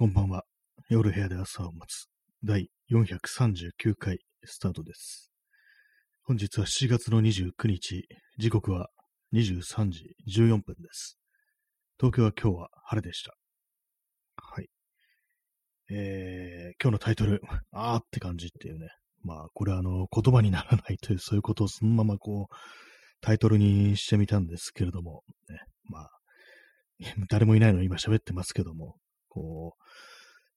こんばんは。夜部屋で朝を待つ。第439回スタートです。本日は7月の29日、時刻は23時14分です。東京は今日は晴れでした。はい。えー、今日のタイトル、あーって感じっていうね。まあ、これはあの、言葉にならないという、そういうことをそのままこう、タイトルにしてみたんですけれども、ね、まあ、誰もいないのに今喋ってますけども、こう、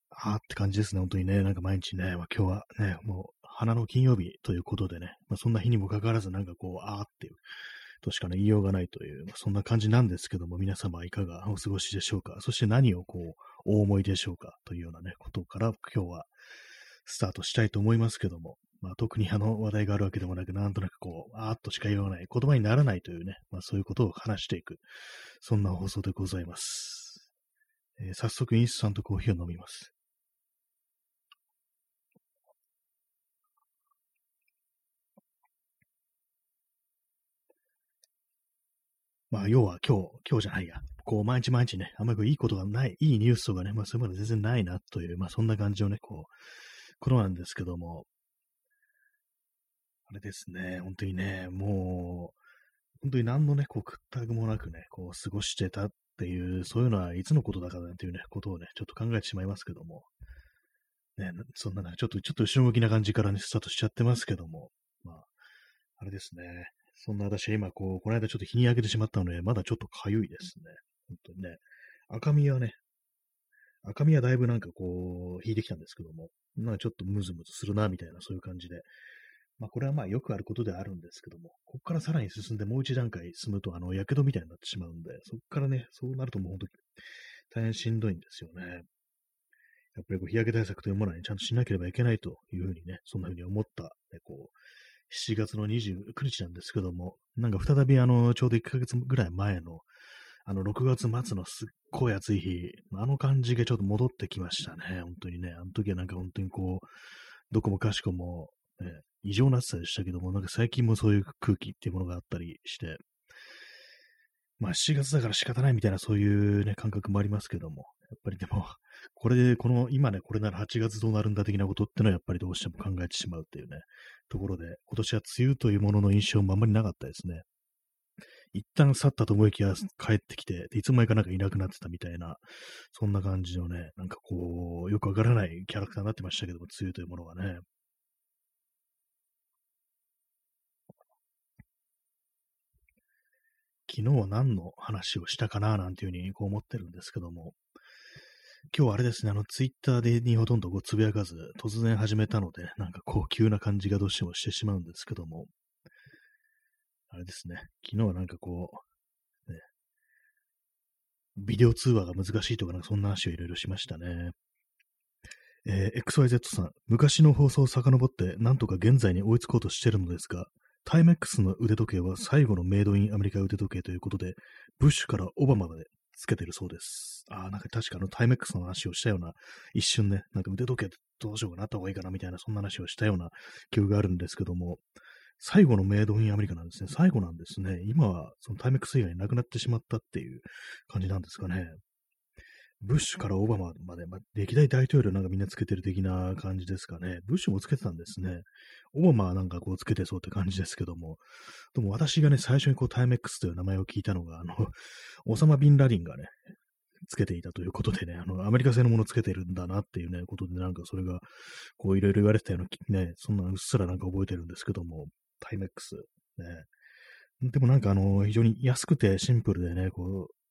あーって感じですね、本当にね、なんか毎日ね、まあ、今日はね、もう、花の金曜日ということでね、まあ、そんな日にもかかわらず、なんかこう、あーっていう、としかね、言いようがないという、まあ、そんな感じなんですけども、皆様いかがお過ごしでしょうかそして何をこう、お思いでしょうかというようなね、ことから今日はスタートしたいと思いますけども、まあ、特にあの話題があるわけでもなく、なんとなくこう、あーっとしか言わない、言葉にならないというね、まあそういうことを話していく、そんな放送でございます。えー早速インスタントコーヒーを飲みます。まあ、要は今日、今日じゃないや。こう、毎日毎日ね、あんまりいいことがない、いいニュースとかね、まあそういうもの全然ないなという、まあそんな感じのね、こう、ことなんですけども、あれですね、本当にね、もう、本当に何のね、こう、屈託もなくね、こう、過ごしてたっていう、そういうのはいつのことだかなんていうね、ことをね、ちょっと考えてしまいますけども、ね、そんなね、ちょっと、ちょっと後ろ向きな感じからね、スタートしちゃってますけども、まあ、あれですね、そんな私は今、こう、この間ちょっと日に焼けてしまったので、まだちょっと痒いですね。本当にね。赤みはね、赤みはだいぶなんかこう、引いてきたんですけども、なんかちょっとムズムズするな、みたいな、そういう感じで。まあ、これはまあよくあることではあるんですけども、ここからさらに進んでもう一段階進むと、あの、火傷みたいになってしまうんで、そこからね、そうなるともう本当に大変しんどいんですよね。やっぱりこう日焼け対策というものは、ね、ちゃんとしなければいけないというふうにね、そんなふうに思った、ね、こう、7月の29日なんですけども、なんか再びあの、ちょうど1ヶ月ぐらい前の、あの、6月末のすっごい暑い日、あの感じがちょっと戻ってきましたね。本当にね。あの時はなんか本当にこう、どこもかしこも、ね、異常な暑さでしたけども、なんか最近もそういう空気っていうものがあったりして、まあ7月だから仕方ないみたいなそういうね、感覚もありますけども、やっぱりでも、これで、この、今ね、これなら8月どうなるんだ的なことってのはやっぱりどうしても考えてしまうっていうね、ところで、今年は梅雨というものの印象もあんまりなかったですね。一旦去ったと思いきや帰ってきて、いつの間にかなんかいなくなってたみたいな、そんな感じのね、なんかこう、よくわからないキャラクターになってましたけども、梅雨というものがね。昨日は何の話をしたかななんていうふうにこう思ってるんですけども、今日はあれですね、あの、ツイッターでにほとんどこうつぶやかず、突然始めたので、なんかこう、急な感じがどうしてもしてしまうんですけども、あれですね、昨日はなんかこう、ね、ビデオ通話が難しいとか、なんかそんな話をいろいろしましたね。えー XYZ さん、昔の放送を遡って、なんとか現在に追いつこうとしてるのですが、タイメックスの腕時計は最後のメイドインアメリカ腕時計ということで、ブッシュからオバマまでつけてるそうです。ああ、なんか確かあのタイメックスの話をしたような、一瞬ね、なんか腕時計どうしようかなった方がいいかなみたいな、そんな話をしたような記憶があるんですけども、最後のメイドインアメリカなんですね。最後なんですね。今はそのタイメックス以外になくなってしまったっていう感じなんですかね。ブッシュからオバマまで、まあ、歴代大統領なんかみんなつけてる的な感じですかね。ブッシュもつけてたんですね。オバマはなんかこうつけてそうって感じですけども。でも私がね、最初にこうタイメックスという名前を聞いたのが、あの、オサマ・ビンラディンがね、つけていたということでね、あの、アメリカ製のものつけてるんだなっていうね、ことで、なんかそれが、こういろいろ言われてたような、ね、そんなうっすらなんか覚えてるんですけども、タイメックス。ね。でもなんかあの、非常に安くてシンプルでね、こう、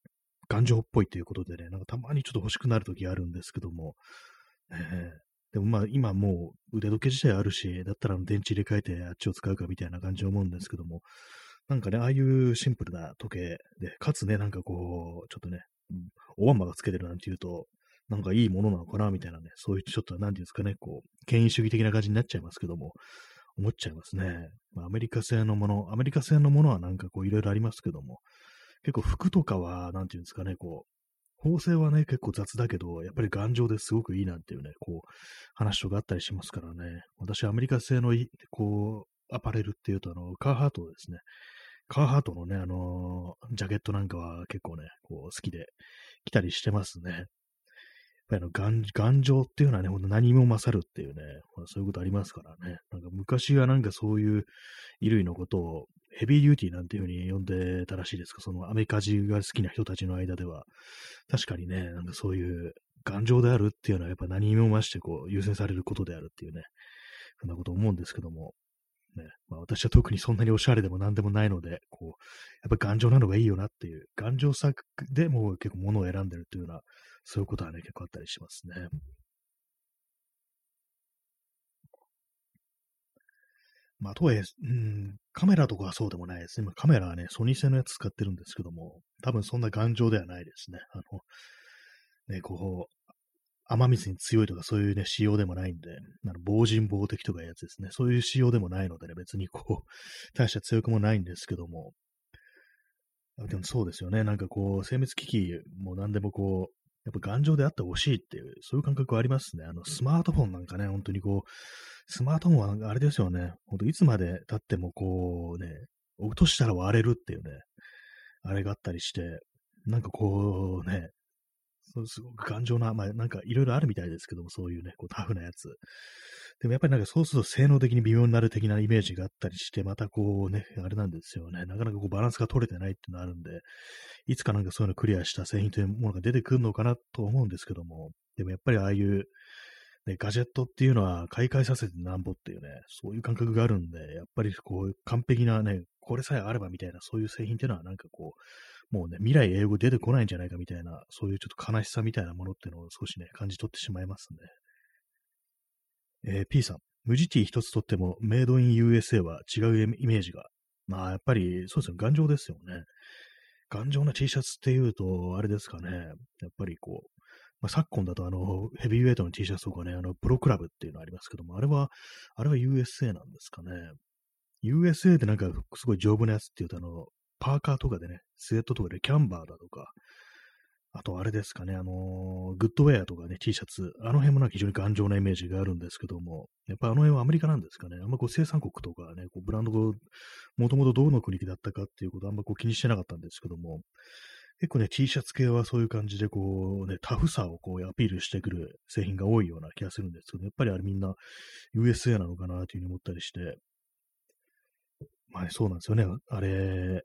頑丈っぽいということでね、なんかたまにちょっと欲しくなるときあるんですけども、ねでもまあ今もう腕時計自体あるし、だったら電池入れ替えてあっちを使うかみたいな感じ思うんですけども、なんかね、ああいうシンプルな時計で、かつね、なんかこう、ちょっとね、うんオバマがつけてるなんていうと、なんかいいものなのかなみたいなね、そういうちょっと、なんていうんですかね、こう、権威主義的な感じになっちゃいますけども、思っちゃいますね。まあ、アメリカ製のもの、アメリカ製のものはなんかこういろいろありますけども、結構服とかは、なんていうんですかね、こう、縫製はね、結構雑だけど、やっぱり頑丈ですごくいいなんていうね、こう、話とかあったりしますからね。私、アメリカ製の、こう、アパレルっていうと、あの、カーハートですね。カーハートのね、あのジャケットなんかは結構ね、こう、好きで着たりしてますね。ぱりの頑頑丈っていうのはね、ほんと何も勝るっていうね、そういうことありますからね。なんか昔はなんかそういう衣類のことをヘビーデューティーなんていうふうに呼んでたらしいですか、そのアメカ人が好きな人たちの間では、確かにね、なんかそういう頑丈であるっていうのはやっぱ何も増してこう優先されることであるっていうね、そんなこと思うんですけども、ね、まあ、私は特にそんなにおしゃれでも何でもないので、こう、やっぱ頑丈なのがいいよなっていう、頑丈さでも結構物を選んでるっていうような、そういうことはね、結構あったりしますね。まあ、とはいえ、うん、カメラとかはそうでもないですね。カメラはね、ソニー製のやつ使ってるんですけども、多分そんな頑丈ではないですね。あの、ね、こう、雨水に強いとかそういうね、仕様でもないんで、あの防塵防滴とかいうやつですね。そういう仕様でもないのでね、別にこう、大した強くもないんですけども。でもそうですよね。なんかこう、精密機器も何でもこう、やっぱ頑丈であってほしいっていう、そういう感覚はありますね。あの、スマートフォンなんかね、本当にこう、スマートフォンはあれですよね。本当いつまで経ってもこうね、落としたら割れるっていうね、あれがあったりして、なんかこうね、そうすごく頑丈な、まあなんかいろいろあるみたいですけども、そういうね、こうタフなやつ。でもやっぱりなんかそうすると性能的に微妙になる的なイメージがあったりして、またこうね、あれなんですよね、なかなかこうバランスが取れてないっていうのがあるんで、いつかなんかそういうのクリアした製品というものが出てくるのかなと思うんですけども、でもやっぱりああいう、ね、ガジェットっていうのは買い替えさせてなんぼっていうね、そういう感覚があるんで、やっぱりこう完璧なね、これさえあればみたいなそういう製品っていうのはなんかこう、もうね、未来英語出てこないんじゃないかみたいな、そういうちょっと悲しさみたいなものっていうのを少しね、感じ取ってしまいますね。えー、P さん、無地 T 一つとっても、メイドイン USA は違うイメージが。まあ、やっぱり、そうですよ、頑丈ですよね。頑丈な T シャツっていうと、あれですかね、やっぱりこう、まあ、昨今だとあの、ヘビーウェイトの T シャツとかね、あの、プロクラブっていうのありますけども、あれは、あれは USA なんですかね。USA でなんかすごい丈夫なやつっていうと、あの、パーカーとかでね、スウェットとかでキャンバーだとか、あとあれですかね、あのー、グッドウェアとかね、T シャツ、あの辺もなんか非常に頑丈なイメージがあるんですけども、やっぱあの辺はアメリカなんですかね、あんまこう生産国とかね、こうブランドがもともとどの国だったかっていうことあんまこう気にしてなかったんですけども、結構ね、T シャツ系はそういう感じでこうね、タフさをこうアピールしてくる製品が多いような気がするんですけど、やっぱりあれみんな USA なのかなというふうに思ったりして、まあね、そうなんですよね。あれ、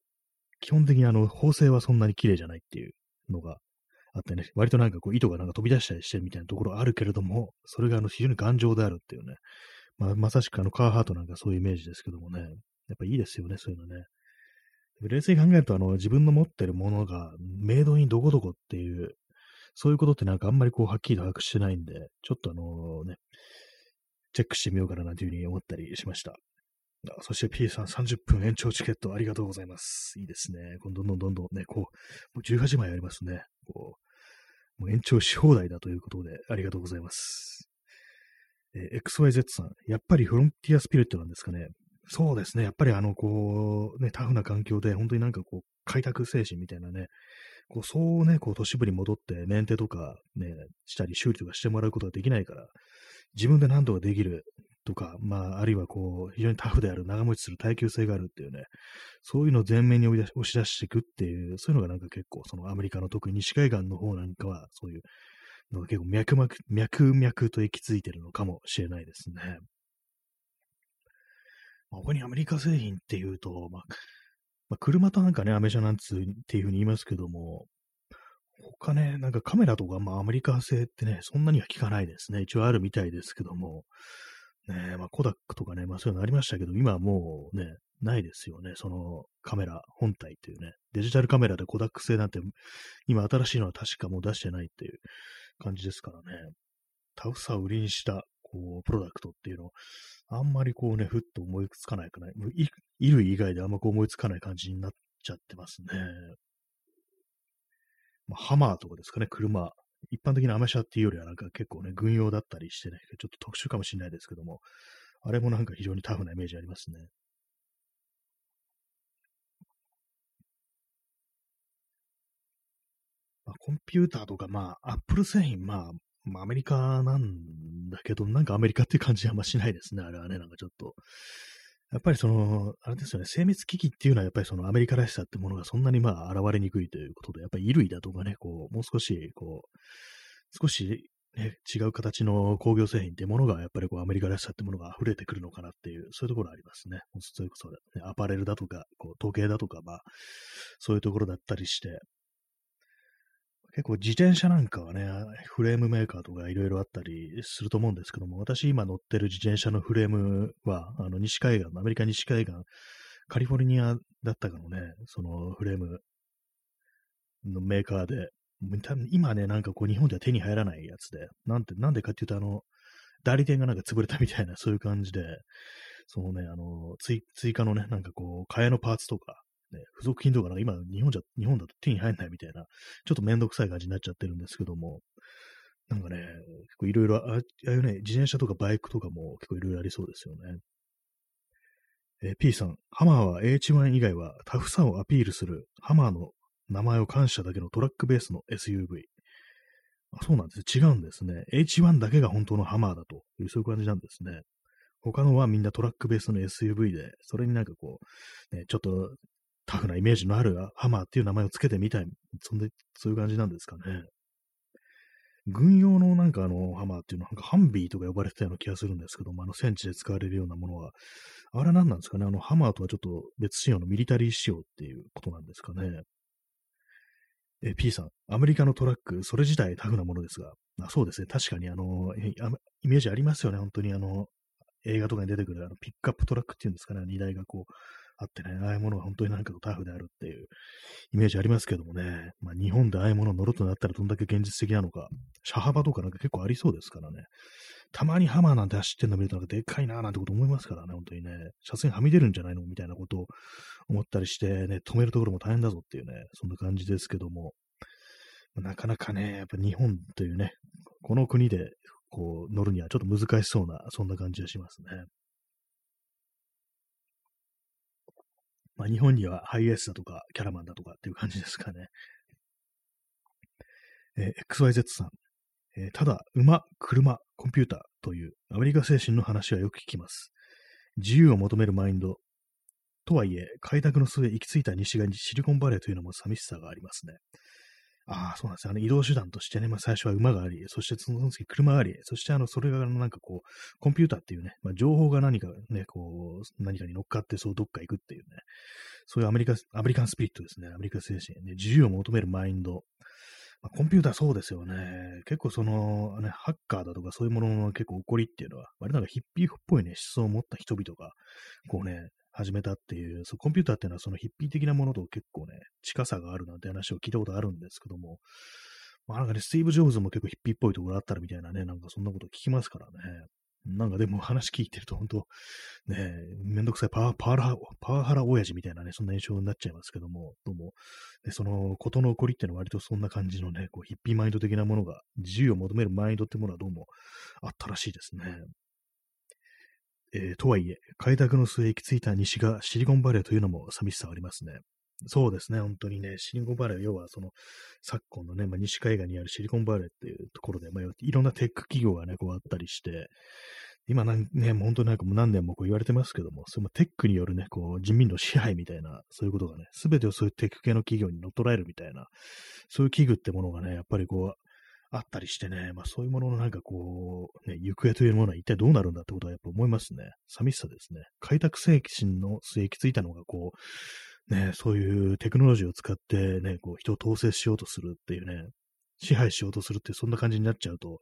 基本的にあの、縫製はそんなに綺麗じゃないっていうのがあってね、割となんかこう糸がなんか飛び出したりしてみたいなところあるけれども、それがあの非常に頑丈であるっていうね、まあ、まさしくあのカーハートなんかそういうイメージですけどもね、やっぱいいですよね、そういうのね。冷静に考えると、あの、自分の持ってるものが、メイドインどこどこっていう、そういうことってなんかあんまりこう、はっきりと把握してないんで、ちょっとあのね、チェックしてみようかななんていうふうに思ったりしました。そして P さん30分延長チケットありがとうございます。いいですね。どんどんどんどんね、こう、もう18枚ありますね。こう、もう延長し放題だということでありがとうございます。えー、XYZ さん、やっぱりフロンティアスピリットなんですかね。そうですね。やっぱりあの、こう、ね、タフな環境で、本当になんかこう、開拓精神みたいなね、こう、そうね、こう、都市部に戻って、メンテとかね、したり修理とかしてもらうことができないから、自分で何とかできるとか、まあ、あるいはこう、非常にタフである、長持ちする耐久性があるっていうね、そういうのを前面に押し出していくっていう、そういうのがなんか結構、そのアメリカの特に西海岸の方なんかは、そういうのが結構脈々、脈々と行き着いてるのかもしれないですね。まあ、他にアメリカ製品っていうと、まあ、まあ、車となんかね、アメ車なんつうっていうふうに言いますけども、他ね、なんかカメラとか、まあアメリカ製ってね、そんなには聞かないですね。一応あるみたいですけども、ねまあコダックとかね、まあそういうのありましたけど、今はもうね、ないですよね。そのカメラ本体っていうね。デジタルカメラでコダック製なんて、今新しいのは確かもう出してないっていう感じですからね。タフさを売りにした、こう、プロダクトっていうのあんまりこうね、ふっと思いつかないくない。衣類以外であんまこう思いつかない感じになっちゃってますね。まあ、ハマーとかですかね、車。一般的なアメ車っていうよりはなんか結構ね、軍用だったりしてね、ちょっと特殊かもしれないですけども、あれもなんか非常にタフなイメージありますね。まあ、コンピューターとか、まあ、アップル製品、まあ、まあ、アメリカなんだけど、なんかアメリカって感じはあんましないですね、あれはね、なんかちょっと。やっぱりその、あれですよね、精密機器っていうのはやっぱりそのアメリカらしさってものがそんなにまあ現れにくいということで、やっぱり衣類だとかね、こう、もう少し、こう、少しね、違う形の工業製品ってものが、やっぱりこうアメリカらしさってものが溢れてくるのかなっていう、そういうところありますね。それこそ、ね、アパレルだとか、こう時計だとか、まあ、そういうところだったりして、結構自転車なんかはね、フレームメーカーとかいろいろあったりすると思うんですけども、私今乗ってる自転車のフレームは、あの西海岸、アメリカ西海岸、カリフォルニアだったかのね、そのフレームのメーカーで、多分今ね、なんかこう日本では手に入らないやつで、なんて、なんでかっていうと、あの、代理店がなんか潰れたみたいな、そういう感じで、そのね、あの、追追加のね、なんかこう、替えのパーツとか、ね、付属品とか、なんか今、日本じゃ、日本だと手に入んないみたいな、ちょっとめんどくさい感じになっちゃってるんですけども、なんかね、結構いろいろ、ああいうね、自転車とかバイクとかも結構いろいろありそうですよね。えー、P さん、ハマーは H1 以外はタフさをアピールするハマーの名前を感謝だけのトラックベースの SUV。あそうなんです。違うんですね。H1 だけが本当のハマーだという、そういう感じなんですね。他のはみんなトラックベースの SUV で、それになんかこう、ね、ちょっとタフなイメージのあるハマーっていう名前をつけてみたい。そんで、そういう感じなんですかね。軍用のなんかあのハマーっていうのは、なんかハンビーとか呼ばれてたような気がするんですけども、あの戦地で使われるようなものは、あれは何なんですかね？あのハマーとはちょっと別仕様のミリタリー仕様っていうことなんですかね。え P さん、アメリカのトラック、それ自体タフなものですが、あそうですね、確かにあの、イメージありますよね、本当にあの、映画とかに出てくるあのピックアップトラックっていうんですかね、荷台がこう、あってね、ああいうものが本当になんかタフであるっていうイメージありますけどもね、まあ、日本でああいうもの乗るとなったらどんだけ現実的なのか、車幅とかなんか結構ありそうですからね、たまにハマーなんて走ってんの見るとなんかでっかいなーなんてこと思いますからね、本当にね、車線はみ出るんじゃないのみたいなことを思ったりしてね、止めるところも大変だぞっていうね、そんな感じですけども、なかなかね、やっぱ日本というね、この国でこう乗るにはちょっと難しそうな、そんな感じがしますね。まあ、日本にはハイエースだとかキャラマンだとかっていう感じですかね。えー、XYZ さん、えー、ただ、馬、車、コンピューターというアメリカ精神の話はよく聞きます。自由を求めるマインド。とはいえ、開拓の末行き着いた西側にシリコンバレーというのも寂しさがありますね。ああ、そうなんですよ。あの移動手段としてね、まあ最初は馬があり、そしてその次車があり、そしてあの、それがなんかこう、コンピューターっていうね、まあ情報が何かね、こう、何かに乗っかってそうどっか行くっていうね、そういうアメリカ、アメリカンスピリットですね。アメリカ精神、ね、自由を求めるマインド。まあ、コンピューターそうですよね。結構その、ね、ハッカーだとかそういうものの結構起こりっていうのは、割となんかヒッピーっぽいね、思想を持った人々が、こうね、始めたっていう、そうコンピューターっていうのはそのヒッピー的なものと結構ね、近さがあるなんて話を聞いたことあるんですけども、まあなんかね、スティーブ・ジョブズも結構ヒッピーっぽいところあったらみたいなね、なんかそんなこと聞きますからね。なんかでも話聞いてると本当、ね、めんどくさいパワパワハラ、パワハラ親父みたいなね、そんな印象になっちゃいますけども、どうも、でそのことの起こりっていうのは割とそんな感じのね、こうヒッピーマインド的なものが、自由を求めるマインドってものはどうもあったらしいですね。えー、とはいえ、開拓の末行き着いた西がシリコンバレーというのも寂しさありますね。そうですね、本当にね、シリコンバレー、要はその、昨今のね、まあ、西海岸にあるシリコンバレーっていうところで、まあ、いろんなテック企業がね、こうあったりして、今なんね、本当になんかもう何年もこう言われてますけども、そのテックによるね、こう人民の支配みたいな、そういうことがね、すべてをそういうテック系の企業に乗っ取られるみたいな、そういう器具ってものがね、やっぱりこう、あったりしてね、まあそういうもののなんかこう、ね、行方というものは一体どうなるんだってことはやっぱ思いますね。寂しさですね。開拓精神の末行き着いたのがこう、ね、そういうテクノロジーを使ってね、こう人を統制しようとするっていうね、支配しようとするってそんな感じになっちゃうと、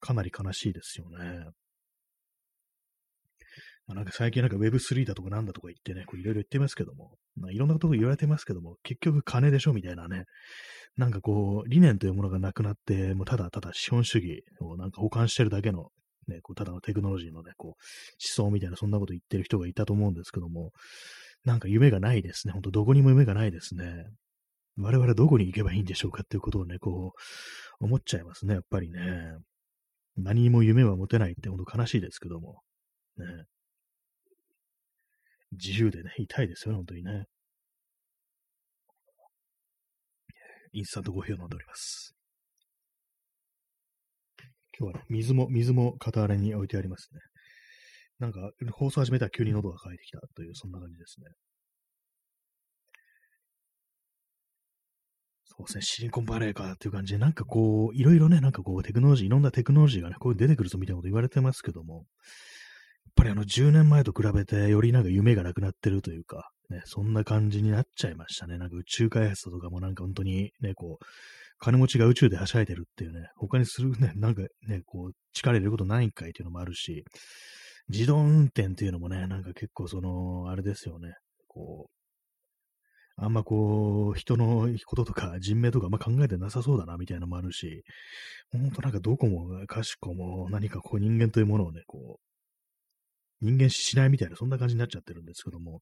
かなり悲しいですよね。まあ、なんか最近なんか Web3 だとかなんだとか言ってね、こういろいろ言ってますけども、まあ、いろんなこと言われてますけども、結局金でしょみたいなね、なんかこう、理念というものがなくなって、もうただただ資本主義をなんか保管してるだけの、ね、こうただのテクノロジーのね、こう、思想みたいな、そんなこと言ってる人がいたと思うんですけども、なんか夢がないですね。ほんとどこにも夢がないですね。我々どこに行けばいいんでしょうかっていうことをね、こう、思っちゃいますね、やっぱりね。何にも夢は持てないってほんと悲しいですけども。ね。自由でね、痛いですよね、本当にね。インスタントコーヒーを飲んでおります。今日はね、水も、水も傍らに置いてありますね。なんか、放送始めたら急に喉が渇いてきたという、そんな感じですね。そうですね、シリコンバレーかっていう感じで、なんかこう、いろいろね、なんかこう、テクノロジー、いろんなテクノロジーがね、こう出てくるぞみたいなこと言われてますけども、ぱりあの、10年前と比べて、よりなんか夢がなくなってるというか、ね、そんな感じになっちゃいましたね。なんか宇宙開発とかもなんか本当にね、こう、金持ちが宇宙ではしゃいでるっていうね、他にするね、なんかね、こう、力入れることないんかいっていうのもあるし、自動運転っていうのもね、なんか結構その、あれですよね、こう、あんまこう、人のこととか人命とかあんま考えてなさそうだな、みたいなのもあるし、ほんとなんかどこもかしこも何かこう人間というものをね、こう、人間視しないみたいな、そんな感じになっちゃってるんですけども、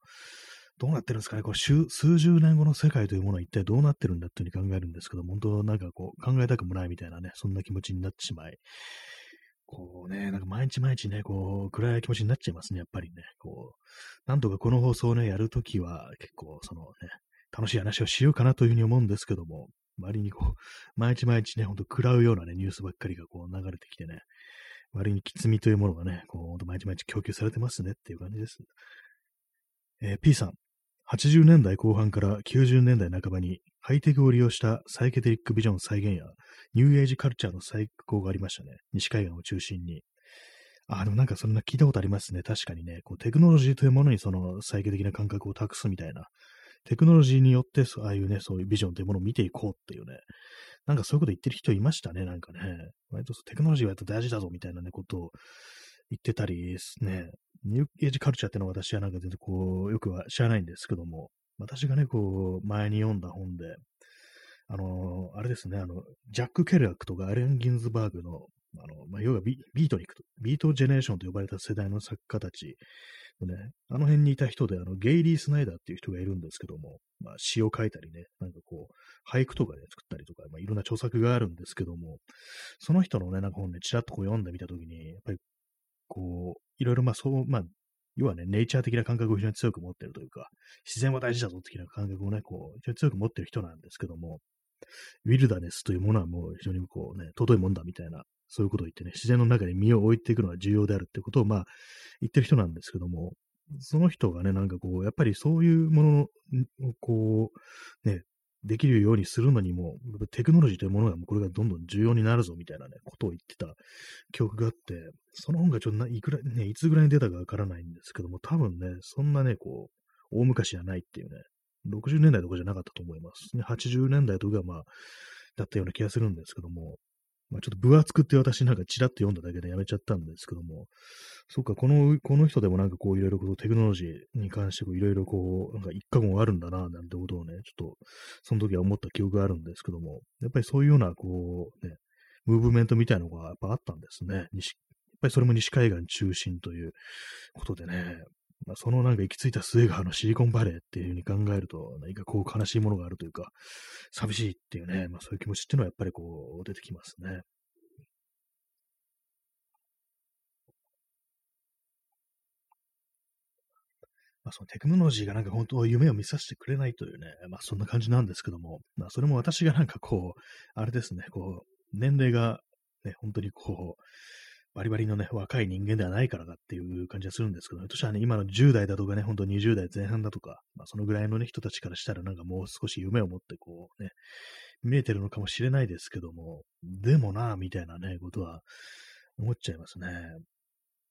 どうなってるんですかね、こう数十年後の世界というものは一体どうなってるんだっていうふうに考えるんですけども、本当なんかこう考えたくもないみたいなね、そんな気持ちになってしまい、こうね、なんか毎日毎日ね、こう、暗い気持ちになっちゃいますね、やっぱりね。こう、なんとかこの放送をね、やるときは、結構、そのね、楽しい話をしようかなというふうに思うんですけども、割にこう、毎日毎日ね、ほんと食らうようなね、ニュースばっかりがこう流れてきてね、割にきつみというものがね、こう、毎日毎日供給されてますねっていう感じです。えー、P さん、80年代後半から90年代半ばにハイテクを利用したサイケデリックビジョン再現やニューエイジカルチャーの再興がありましたね。西海岸を中心に。あ、でもなんかそんな聞いたことありますね。確かにね、こうテクノロジーというものにその再現的な感覚を託すみたいな。テクノロジーによって、ああいうね、そういうビジョンというものを見ていこうっていうね。なんかそういうこと言ってる人いましたね、なんかね。割とテクノロジーはやっぱ大事だぞみたいなね、ことを言ってたりですね。ニューエイジカルチャーっていうのは私はなんか全然こう、よくは知らないんですけども、私がね、こう、前に読んだ本で、あのあれですね、あの、ジャック・ケルアクとかアレン・ギンズバーグの、あの、まあ、要はビートニクと、ビートジェネレーションと呼ばれた世代の作家たちね、あの辺にいた人で、あの、ゲイリー・スナイダーっていう人がいるんですけども、まあ、詩を書いたりね、なんかこう、俳句とかで、ね、作ったりとか、まあ、いろんな著作があるんですけども、その人のね、なんか本ね、ちらっとこう読んでみたときに、やっぱり、こう、いろいろまあ、そう、まあ、要はね、ネイチャー的な感覚を非常に強く持ってるというか、自然は大事だぞ的な感覚をね、こう、非常に強く持ってる人なんですけども、ウィルダネスというものはもう非常にこうね、尊いもんだみたいな、そういうことを言ってね、自然の中に身を置いていくのは重要であるってことを、まあ、言ってる人なんですけども、その人がね、なんかこう、やっぱりそういうものを、こう、ね、できるようにするのにも、テクノロジーというものがこれがどんどん重要になるぞみたいなね、ことを言ってた記憶があって、その本がちょっといくら、ね、いつぐらいに出たかわからないんですけども、多分ね、そんなね、こう、大昔じゃないっていうね、60年代とかじゃなかったと思います。ね、80年代とかまあ、だったような気がするんですけども、まあ、ちょっと分厚くって私なんかちらっと読んだだけでやめちゃったんですけども、そっか、この、この人でもなんかこういろいろこうテクノロジーに関していろいろこう、なんか一過言あるんだな、なんてことをね、ちょっと、その時は思った記憶があるんですけども、やっぱりそういうようなこう、ね、ムーブメントみたいなのがやっぱあったんですね。やっぱりそれも西海岸中心ということでね、まあ、そのなんか行き着いた末があのシリコンバレーっていうふうに考えると、何かこう悲しいものがあるというか、寂しいっていうね、まあそういう気持ちっていうのはやっぱりこう出てきますね。まあ、そのテクノロジーがなんか本当夢を見させてくれないというね、まあそんな感じなんですけども、まあそれも私がなんかこう、あれですね、こう、年齢がね、本当にこう、バリバリのね、若い人間ではないからかっていう感じがするんですけど、ね、私はね、今の10代だとかね、ほんと20代前半だとか、まあそのぐらいのね、人たちからしたらなんかもう少し夢を持ってこうね、見えてるのかもしれないですけども、でもな、みたいなね、ことは思っちゃいますね。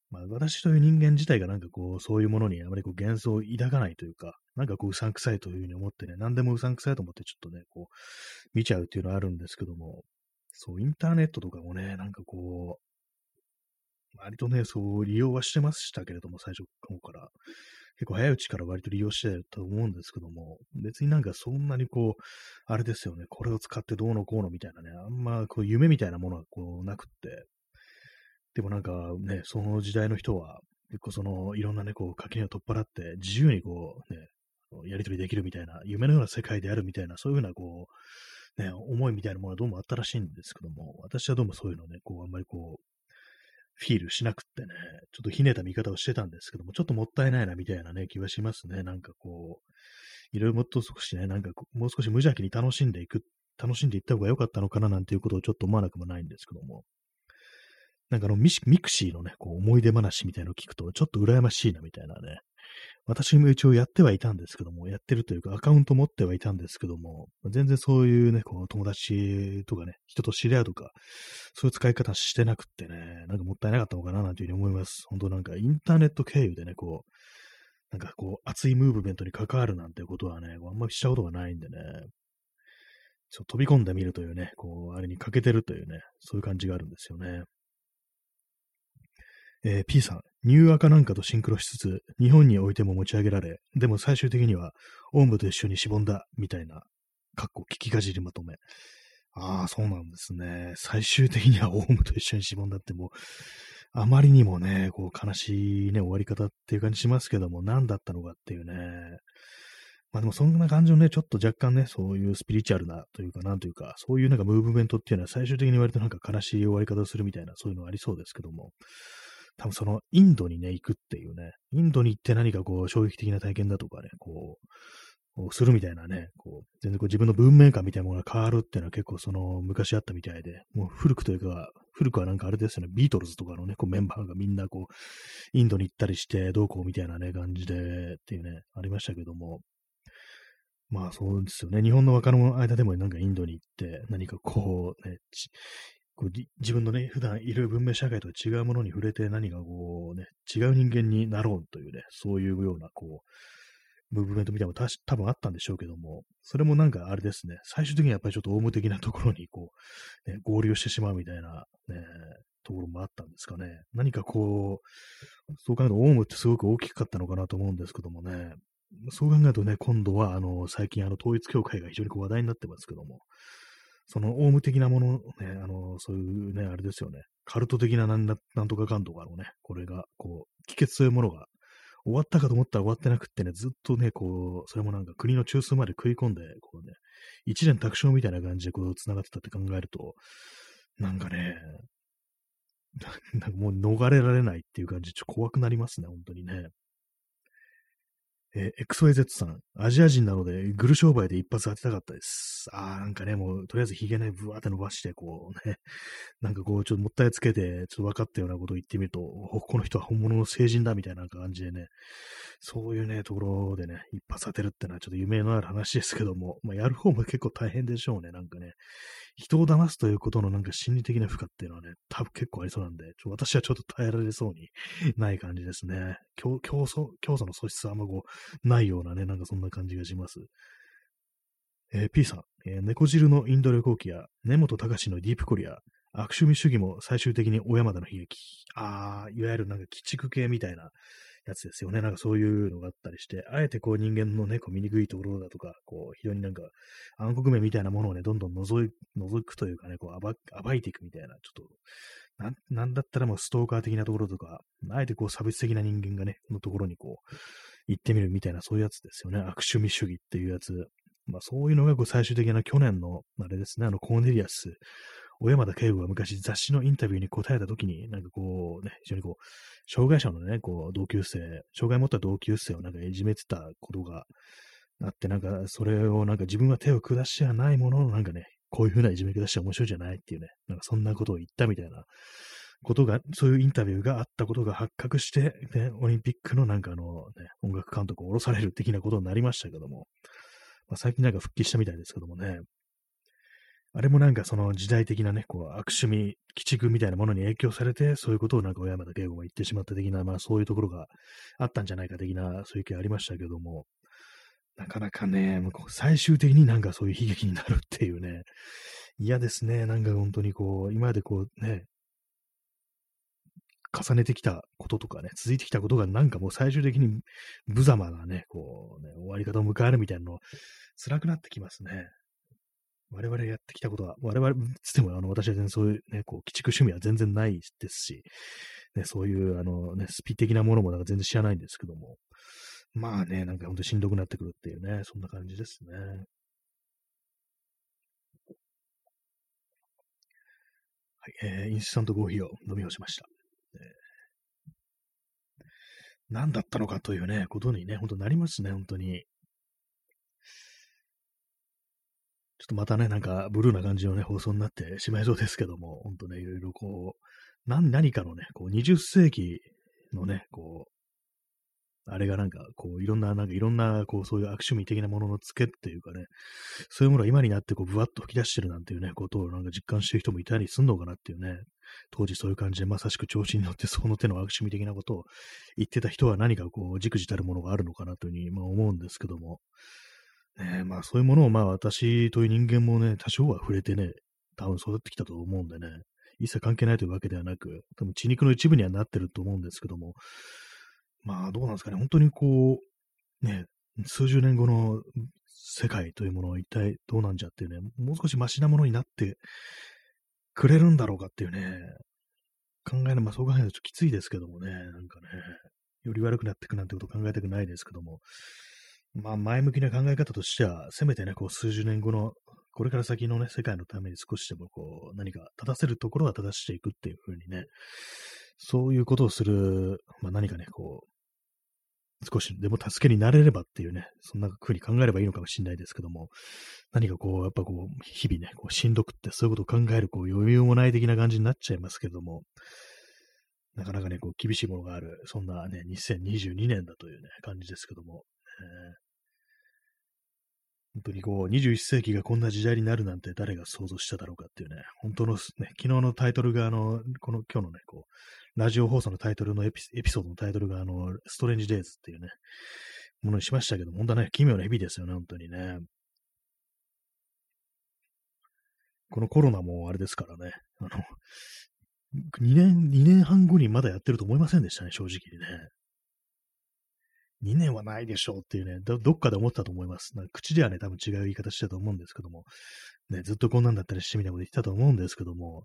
まあ、私という人間自体がなんかこう、そういうものにあまりこう幻想を抱かないというか、なんかこう、うさんくさいというふうに思ってね、何でもうさんくさいと思ってちょっとね、こう、見ちゃうっていうのはあるんですけども、そう、インターネットとかもね、なんかこう、割とね、そう利用はしてましたけれども、最初の方から。結構早いうちから割と利用してたと思うんですけども、別になんかそんなにこう、あれですよね、これを使ってどうのこうのみたいなね、あんまこう夢みたいなものはこうなくって、でもなんかね、その時代の人は、結構その、いろんなね、こう、垣根を取っ払って、自由にこう、ね、やりとりできるみたいな、夢のような世界であるみたいな、そういうふうな、こう、ね、思いみたいなものはどうもあったらしいんですけども、私はどうもそういうのね、こう、あんまりこう、フィールしなくってね、ちょっとひねた見方をしてたんですけども、ちょっともったいないなみたいなね、気はしますね。なんかこう、いろいろもっと少しね、なんかもう少し無邪気に楽しんでいく、楽しんでいった方が良かったのかななんていうことをちょっと思わなくもないんですけども、なんかあのミクシーのね、こう思い出話みたいのを聞くと、ちょっと羨ましいなみたいなね、私も一応やってはいたんですけども、やってるというかアカウント持ってはいたんですけども、全然そういうね、こう友達とかね、人と知り合うとか、そういう使い方してなくってね、なんかもったいなかったのかななんていうふうに思います。本当なんかインターネット経由でね、こう、なんかこう、熱いムーブメントに関わるなんてことはね、あんまりしたことがないんでね、ちょっと飛び込んでみるというね、こう、あれに欠けてるというね、そういう感じがあるんですよね。えー、P さん、ニューアカなんかとシンクロしつつ、日本においても持ち上げられ、でも最終的には、オウムと一緒にしぼんだ、みたいな、かっこ聞きかじりまとめ。ああ、そうなんですね。最終的にはオウムと一緒にしぼんだってもう、あまりにもね、こう悲しいね、終わり方っていう感じしますけども、何だったのかっていうね。まあでもそんな感じのね、ちょっと若干ね、そういうスピリチュアルなというか、なんというか、そういうなんかムーブメントっていうのは最終的に割となんか悲しい終わり方をするみたいな、そういうのありそうですけども、多分そのインドにね、行くっていうね、インドに行って何かこう衝撃的な体験だとかね、こう、するみたいなね、こう、全然こう自分の文明観みたいなものが変わるっていうのは結構その昔あったみたいで、もう古くというか、古くはなんかあれですよね、ビートルズとかのね、こうメンバーがみんなこう、インドに行ったりしてどうこうみたいなね、感じでっていうね、ありましたけども、まあそうですよね。日本の若者の間でもなんかインドに行って何かこうね、こう自分のね、普段いる文明社会とは違うものに触れて何かこうね、違う人間になろうというね、そういうようなこう、ムーブメントみたいなのも多分あったんでしょうけども、それもなんかあれですね、最終的にはやっぱりちょっとオウム的なところにこう、ね、合流してしまうみたいな、ね、ところもあったんですかね。何かこう、そう考えるとオウムってすごく大きかったのかなと思うんですけどもね、そう考えるとね、今度はあの、最近あの、統一教会が非常にこう話題になってますけども、そのオウム的なもの、ね、あの、そういうね、あれですよね、カルト的ななんとかかんとかのね、これが、こう、帰結というものが終わったかと思ったら終わってなくってね、ずっとね、こう、それもなんか国の中枢まで食い込んで、こうね、一年卓上みたいな感じでこう、繋がってたって考えると、なんかね、なんかもう逃れられないっていう感じ、ちょっと怖くなりますね、本当にね。えー、XYZ さん、アジア人なので、グル商売で一発当てたかったです。あー、なんかね、もう、とりあえずヒゲね、ブワーって伸ばして、こうね、なんかこう、ちょっともったいつけて、ちょっと分かったようなことを言ってみると、この人は本物の成人だ、みたいな感じでね、そういうね、ところでね、一発当てるってのはちょっと夢のある話ですけども、まあ、やる方も結構大変でしょうね、なんかね。人を騙すということのなんか心理的な負荷っていうのはね、多分結構ありそうなんで、ちょ私はちょっと耐えられそうにない感じですね。競争、競争の素質はあんまこう、ないようなね、なんかそんな感じがします。えー、P さん、えー、猫汁のインド旅行記や、根本隆のディープコリア、悪趣味主義も最終的に小山田の悲劇。ああ、いわゆるなんか鬼畜系みたいなやつですよね。なんかそういうのがあったりして、あえてこう人間のね、こう醜いところだとか、こう非常になんか暗黒面みたいなものをね、どんどん覗い覗くというかね、こう暴いていくみたいな、ちょっと、ななんだったらもうストーカー的なところとか、あえてこう差別的な人間がね、のところにこう、行ってみるみたいな、そういうやつですよね。悪趣味主義っていうやつ。まあそういうのがこう最終的な去年の、あれですね、あのコーネリアス小山田圭吾が昔雑誌のインタビューに答えたときに、なんかこうね、非常にこう、障害者のね、こう、同級生、障害持った同級生をなんかいじめてたことがあって、なんか、それをなんか自分は手を下してはないものの、なんかね、こういうふうないじめ下して面白いじゃないっていうね、なんかそんなことを言ったみたいなことが、そういうインタビューがあったことが発覚して、ね、オリンピックのなんかあの、ね、音楽監督を降ろされる的なことになりましたけども、まあ、最近なんか復帰したみたいですけどもね、あれもなんかその時代的なね、こう、悪趣味、鬼畜みたいなものに影響されて、そういうことをなんか小山田圭吾が言ってしまった的な、まあそういうところがあったんじゃないか的な、そういう気ありましたけども、なかなかね、最終的になんかそういう悲劇になるっていうね、嫌ですね。なんか本当にこう、今までこうね、重ねてきたこととかね、続いてきたことがなんかもう最終的に無様なね、こうね、終わり方を迎えるみたいなの、辛くなってきますね。我々やってきたことは、我々つっても、あの、私は全然そういうね、こう、鬼畜趣味は全然ないですし、ね、そういう、あのね、スピ的なものもなんか全然知らないんですけども、まあね、なんか本当にしんどくなってくるっていうね、そんな感じですね。はい、えー、インスタントコーヒーを飲み干しました。何だったのかというね、ことにね、本当なりますね、本当に。ちょっとまたね、なんかブルーな感じのね、放送になってしまいそうですけども、ほんとね、いろいろこう、何何かのね、こう20世紀のね、こう、あれがなんか、こう、いろんな、なんかいろんな、こう、そういう悪趣味的なものの付けっていうかね、そういうものが今になってこう、ぶわっと吹き出してるなんていうね、ことをなんか実感してる人もいたりすんのかなっていうね、当時そういう感じでまさしく調子に乗ってその手の悪趣味的なことを言ってた人は何かこう、じくじたるものがあるのかなというふうに、まあ、思うんですけども、ね、まあそういうものをまあ私という人間もね、多少は触れてね、多分育ってきたと思うんでね、一切関係ないというわけではなく、多分血肉の一部にはなってると思うんですけども、まあどうなんですかね、本当にこう、ね、数十年後の世界というものは一体どうなんじゃっていうね、もう少しマシなものになってくれるんだろうかっていうね、考える、まあそう考えるときついですけどもね、なんかね、より悪くなっていくなんてこと考えたくないですけども、まあ前向きな考え方としては、せめてね、こう数十年後の、これから先のね、世界のために少しでもこう、何か正せるところは正していくっていう風にね、そういうことをする、まあ何かね、こう、少しでも助けになれればっていうね、そんな風に考えればいいのかもしれないですけども、何かこう、やっぱこう、日々ね、こうしんどくってそういうことを考える、こう、余裕もない的な感じになっちゃいますけども、なかなかね、こう、厳しいものがある、そんなね、2022年だというね、感じですけども、えー、本当にこう、21世紀がこんな時代になるなんて誰が想像しただろうかっていうね、本当のね、昨日のタイトルがあの、この今日のね、こう、ラジオ放送のタイトルのエピソードのタイトルが、あの、ストレンジデイズっていうね、ものにしましたけど、本当はね、奇妙な日々ですよね、本当にね。このコロナもあれですからね、あの、2年、2年半後にまだやってると思いませんでしたね、正直にね。2年はないでしょうっていうね、どどっかで思ったと思います。なんか口ではね、多分違う言い方してたと思うんですけども、ね、ずっとこんなんだったりしてみたいなこと言ったと思うんですけども、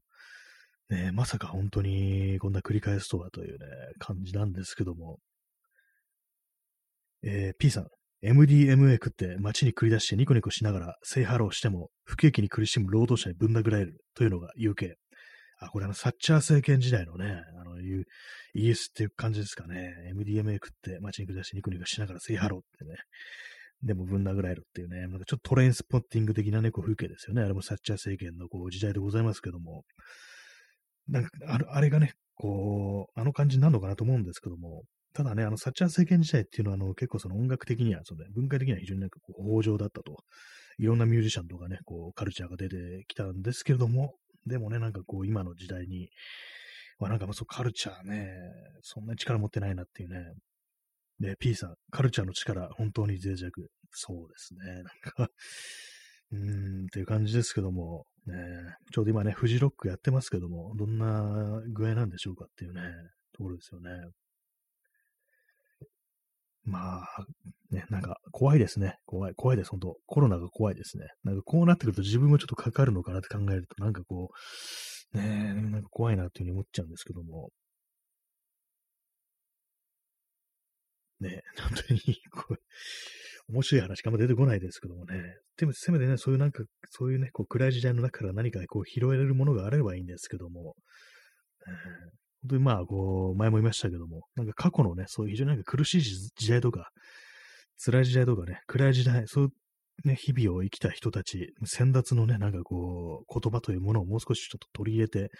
ね、まさか本当にこんな繰り返すとはというね、感じなんですけども。えー、P さん、MDMA 食って街に繰り出してニコニコしながら say hello しても不景気に苦しむ労働者にぶん殴られるというのが UK。あ、これあの、サッチャー政権時代のね、あの、いう、イギリスっていう感じですかね。MDMA 食って街に繰り出してニコニコしながら say hello ってね。でもぶん殴られるっていうね、なんかちょっとトレインスポッティング的なね、こう風景ですよね。あれもサッチャー政権のこう時代でございますけども。なんかあれ、あれがね、こう、あの感じになるのかなと思うんですけども、ただね、あの、サッチャー政権時代っていうのは、あの、結構その音楽的には、その、ね、文化的には非常になんかこう、豊穣だったと。いろんなミュージシャンとかね、こう、カルチャーが出てきたんですけれども、でもね、なんかこう、今の時代に、まあなんかもうそう、カルチャーね、そんなに力持ってないなっていうね。で、P さん、カルチャーの力、本当に脆弱。そうですね、なんかうーん、っていう感じですけども、ね、ちょうど今ね、フジロックやってますけども、どんな具合なんでしょうかっていうね、ところですよね。まあ、ね、なんか怖いですね。怖い、怖いです、本当コロナが怖いですね。なんかこうなってくると自分もちょっとかかるのかなって考えると、なんかこう、ねなんか怖いなっていうふうに思っちゃうんですけども。ね本当に、こう、面白い話があんま出てこないですけどもね。でも、せめてね、そういうなんか、そういうね、こう暗い時代の中から何かこう拾えれるものがあればいいんですけども、えー、本当にまあ、こう、前も言いましたけども、なんか過去のね、そういう非常になんか苦しい時代とか、辛い時代とかね、暗い時代、そういうね、日々を生きた人たち、先達のね、なんかこう、言葉というものをもう少しちょっと取り入れて、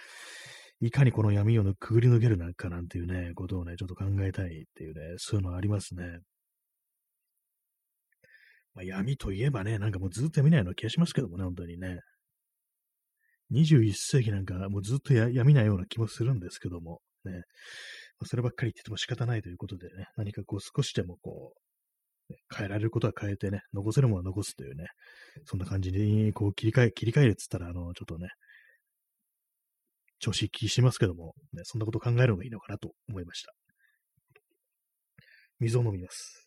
いかにこの闇をくぐり抜けるのかなんていうね、ことをね、ちょっと考えたいっていうね、そういうのありますね。まあ、闇といえばね、なんかもうずっと闇ないような気がしますけどもね、本当にね。21世紀なんかもうずっとや闇なような気もするんですけども、ね。まあ、そればっかり言ってても仕方ないということでね、何かこう少しでもこう、ね、変えられることは変えてね、残せるものは残すというね、そんな感じにこう切り替え、切り替えるっつったら、あの、ちょっとね、調子気しますけども、ね、そんなこと考えるのがいいのかなと思いました。水を飲みます。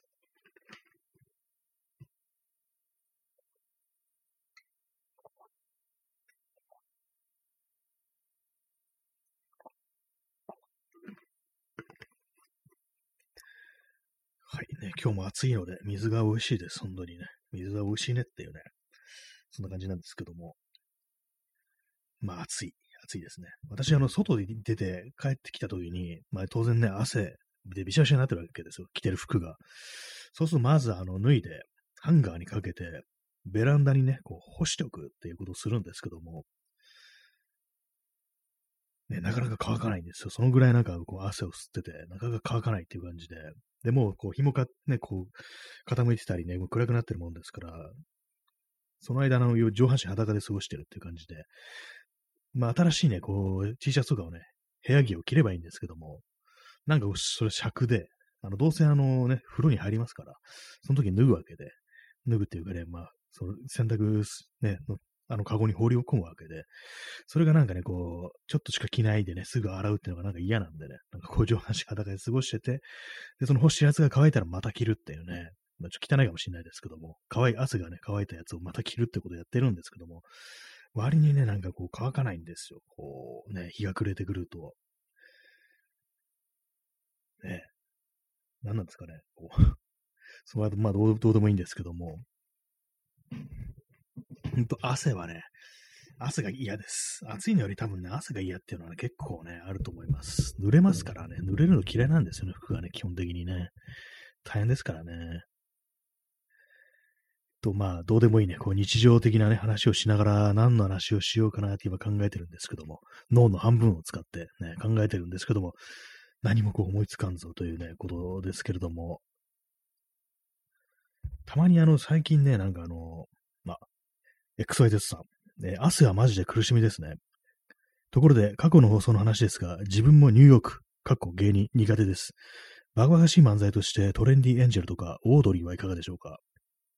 はいね、今日も暑いので、水が美味しいです、本当にね。水は美味しいねっていうね、そんな感じなんですけども。まあ暑い、暑いですね。私、あの、外で出て帰ってきた時に、まあ当然ね、汗でびしゃびしゃになってるわけですよ。着てる服が。そうすると、まず、あの、脱いで、ハンガーにかけて、ベランダにね、こう、干しておくっていうことをするんですけども、ね、なかなか乾かないんですよ。そのぐらいなんかこう汗を吸ってて、なかなか乾かないっていう感じで、で、も、こう、紐か、ね、こう、傾いてたりね、もう暗くなってるもんですから、その間の上半身裸で過ごしてるっていう感じで、まあ、新しいね、こう、T シャツとかをね、部屋着を着ればいいんですけども、なんかそれ尺で、あの、どうせあのね、風呂に入りますから、その時脱ぐわけで、脱ぐっていうかね、まあ、その洗濯ね、のあの、カゴに放り込むわけで、それがなんかね、こう、ちょっとしか着ないでね、すぐ洗うっていうのがなんか嫌なんでね、なんかこう上半身裸で過ごしてて、で、その干しやつが乾いたらまた着るっていうね、まあ、ちょっと汚いかもしれないですけども、乾い、汗がね、乾いたやつをまた着るってことをやってるんですけども、割にね、なんかこう乾かないんですよ。こう、ね、日が暮れてくると。ね、何なんですかね、こう、そのまあどう、どうでもいいんですけども、ほんと汗はね、汗が嫌です。暑いのより多分ね、汗が嫌っていうのは、ね、結構ね、あると思います。濡れますからね、濡れるの嫌いなんですよね、服がね、基本的にね。大変ですからね。と、まあ、どうでもいいね、こう日常的なね、話をしながら何の話をしようかなって今考えてるんですけども、脳の半分を使ってね、考えてるんですけども、何もこう思いつかんぞというね、ことですけれども、たまにあの、最近ね、なんかあの、まあ、XYZ さん、ね、汗はマジで苦しみですね。ところで、過去の放送の話ですが、自分もニューヨーク、過去芸人苦手です。バカバカしい漫才としてトレンディエンジェルとかオードリーはいかがでしょうか？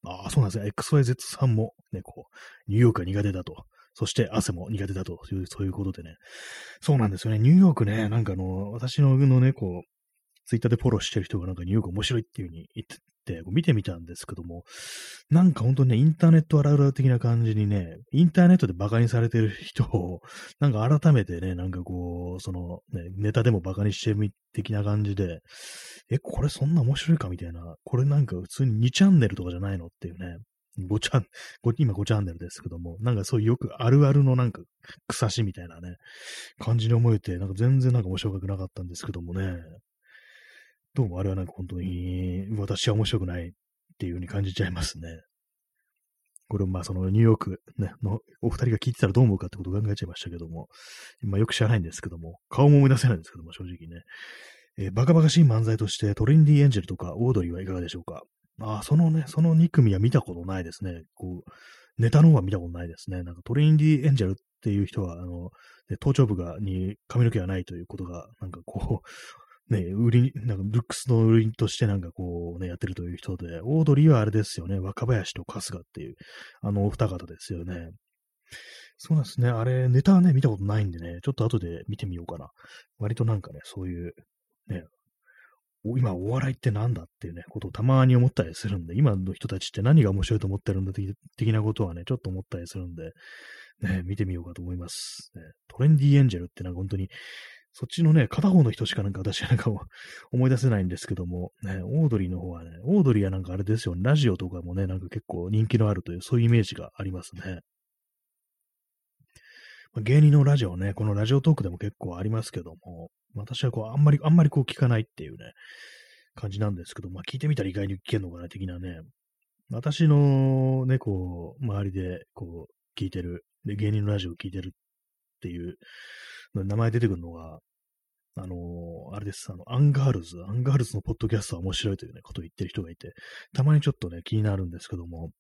ああ、そうなんですね。XYZ さんもね、こう、ニューヨークが苦手だと。そして汗も苦手だという、そういうことでね。そうなんですよね。ニューヨークね、なんかあの、私ののね、こう、ツイッターでフォローしてる人がなんかニューヨーク面白いっていう風に言ってて、見てみたんですけども、なんか本当にね、インターネットあるある的な感じにね、インターネットでバカにされてる人を、なんか改めてね、なんかこう、その、ね、ネタでもバカにしてみ的な感じで、え、これそんな面白いかみたいな、これなんか普通に2チャンネルとかじゃないのっていうね、5チャン、今5チャンネルですけども、なんかそういうよくあるあるのなんか草しみたいなね、感じに思えて、なんか全然なんか面白くなかったんですけどもね、どうもあれはなんか本当に私は面白くないっていう風に感じちゃいますね。これまあそのニューヨーク、ね、のお二人が聞いてたらどう思うかってことを考えちゃいましたけども、今よく知らないんですけども、顔も思い出せないんですけども、正直ね。えー、バカバカしい漫才としてトレンディエンジェルとかオードリーはいかがでしょうか？ああ、そのね、その2組は見たことないですね。こう、ネタの方は見たことないですね。なんかトレンディエンジェルっていう人は、あの、頭頂部がに髪の毛がないということが、なんかこう、ね、売り、なんか、ルックスの売りとしてなんかこうね、やってるという人で、オードリーはあれですよね、若林と春日っていう、あのお二方ですよね。そうなんですね。あれ、ネタはね、見たことないんでね、ちょっと後で見てみようかな。割となんかね、そういう、ね、今お笑いってなんだっていうね、ことをたまに思ったりするんで、今の人たちって何が面白いと思ってるんだ的なことはね、ちょっと思ったりするんで、ね、見てみようかと思います。ね、トレンディエンジェルってなんか本当にそっちのね、片方の人しかなんか私はなんか 思い出せないんですけども、ね、オードリーの方はね、オードリーはなんかあれですよね、ラジオとかもね、なんか結構人気のあるという、そういうイメージがありますね。まあ、芸人のラジオね、このラジオトークでも結構ありますけども、私はこう、あんまり、あんまりこう聞かないっていうね、感じなんですけど、まあ聞いてみたら意外に聞けんのかな、的なね。私のね、こう、周りで、こう、聞いてる、で、芸人のラジオを聞いてるっていう名前出てくるのが、あのー、あれです、あの、アンガールズ、アンガールズのポッドキャストは面白いというね、ことを言ってる人がいて、たまにちょっとね、気になるんですけども、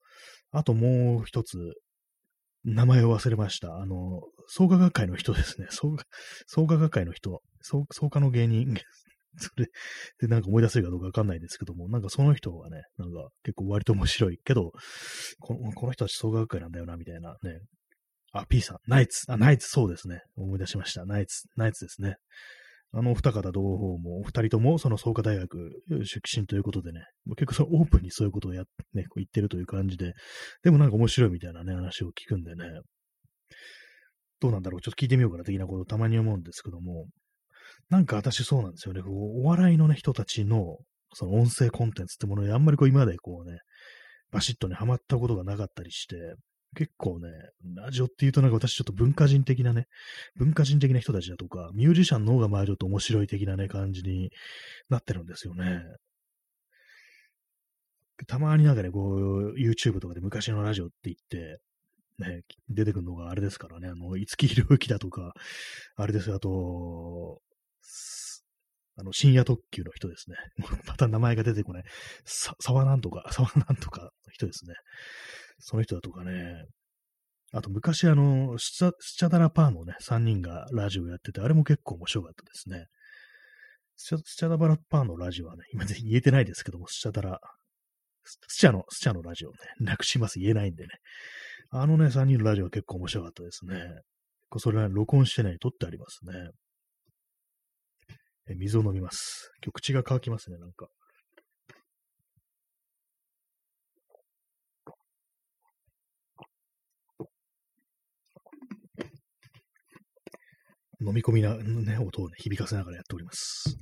あともう一つ、名前を忘れました。あの、創価学会の人ですね。創価、創価学会の人、創価の芸人、それでなんか思い出せるかどうかわかんないですけども、なんかその人がね、なんか結構割と面白い。けど、このこの人たち創価学会なんだよな、みたいなね、あ、P さん、ナイツ。あ、ナイツ、そうですね。思い出しました。ナイツ、ナイツですね。あのお二方同胞も、お二人ともその創価大学出身ということでね、結構そのオープンにそういうことをや、ね、こう言ってるという感じで、でもなんか面白いみたいなね、話を聞くんでね、どうなんだろう、ちょっと聞いてみようかな的なことをたまに思うんですけども、なんか私そうなんですよね、お笑いのね、人たちの、その音声コンテンツってものにあんまりこう今までこうね、バシッとね、ハマったことがなかったりして、結構ね、ラジオっていうとなんか私ちょっと文化人的なね、文化人的な人たちだとか、ミュージシャンの方がまあちょっと面白い的なね、感じになってるんですよね。たまになんかね、こう、YouTube とかで昔のラジオって言って、ね、出てくるのがあれですからね、あの、五木ひろゆきだとか、あれですよ、あと、あの、深夜特急の人ですね。また名前が出てこない。さ、沢なんとか、沢なんとかの人ですね。その人だとかね。あと昔あの、スチャダラパーのね、3人がラジオやってて、あれも結構面白かったですね。スチャダバラパーのラジオはね、今言えてないですけども、スチャダラ、スチャの、スチャのラジオね、なくします、言えないんでね。あのね、3人のラジオは結構面白かったですね。それは録音してない、撮ってありますね。え水を飲みます。今日口が乾きますね、なんか。飲み込みな、ね、音を、ね、響かせながらやっております。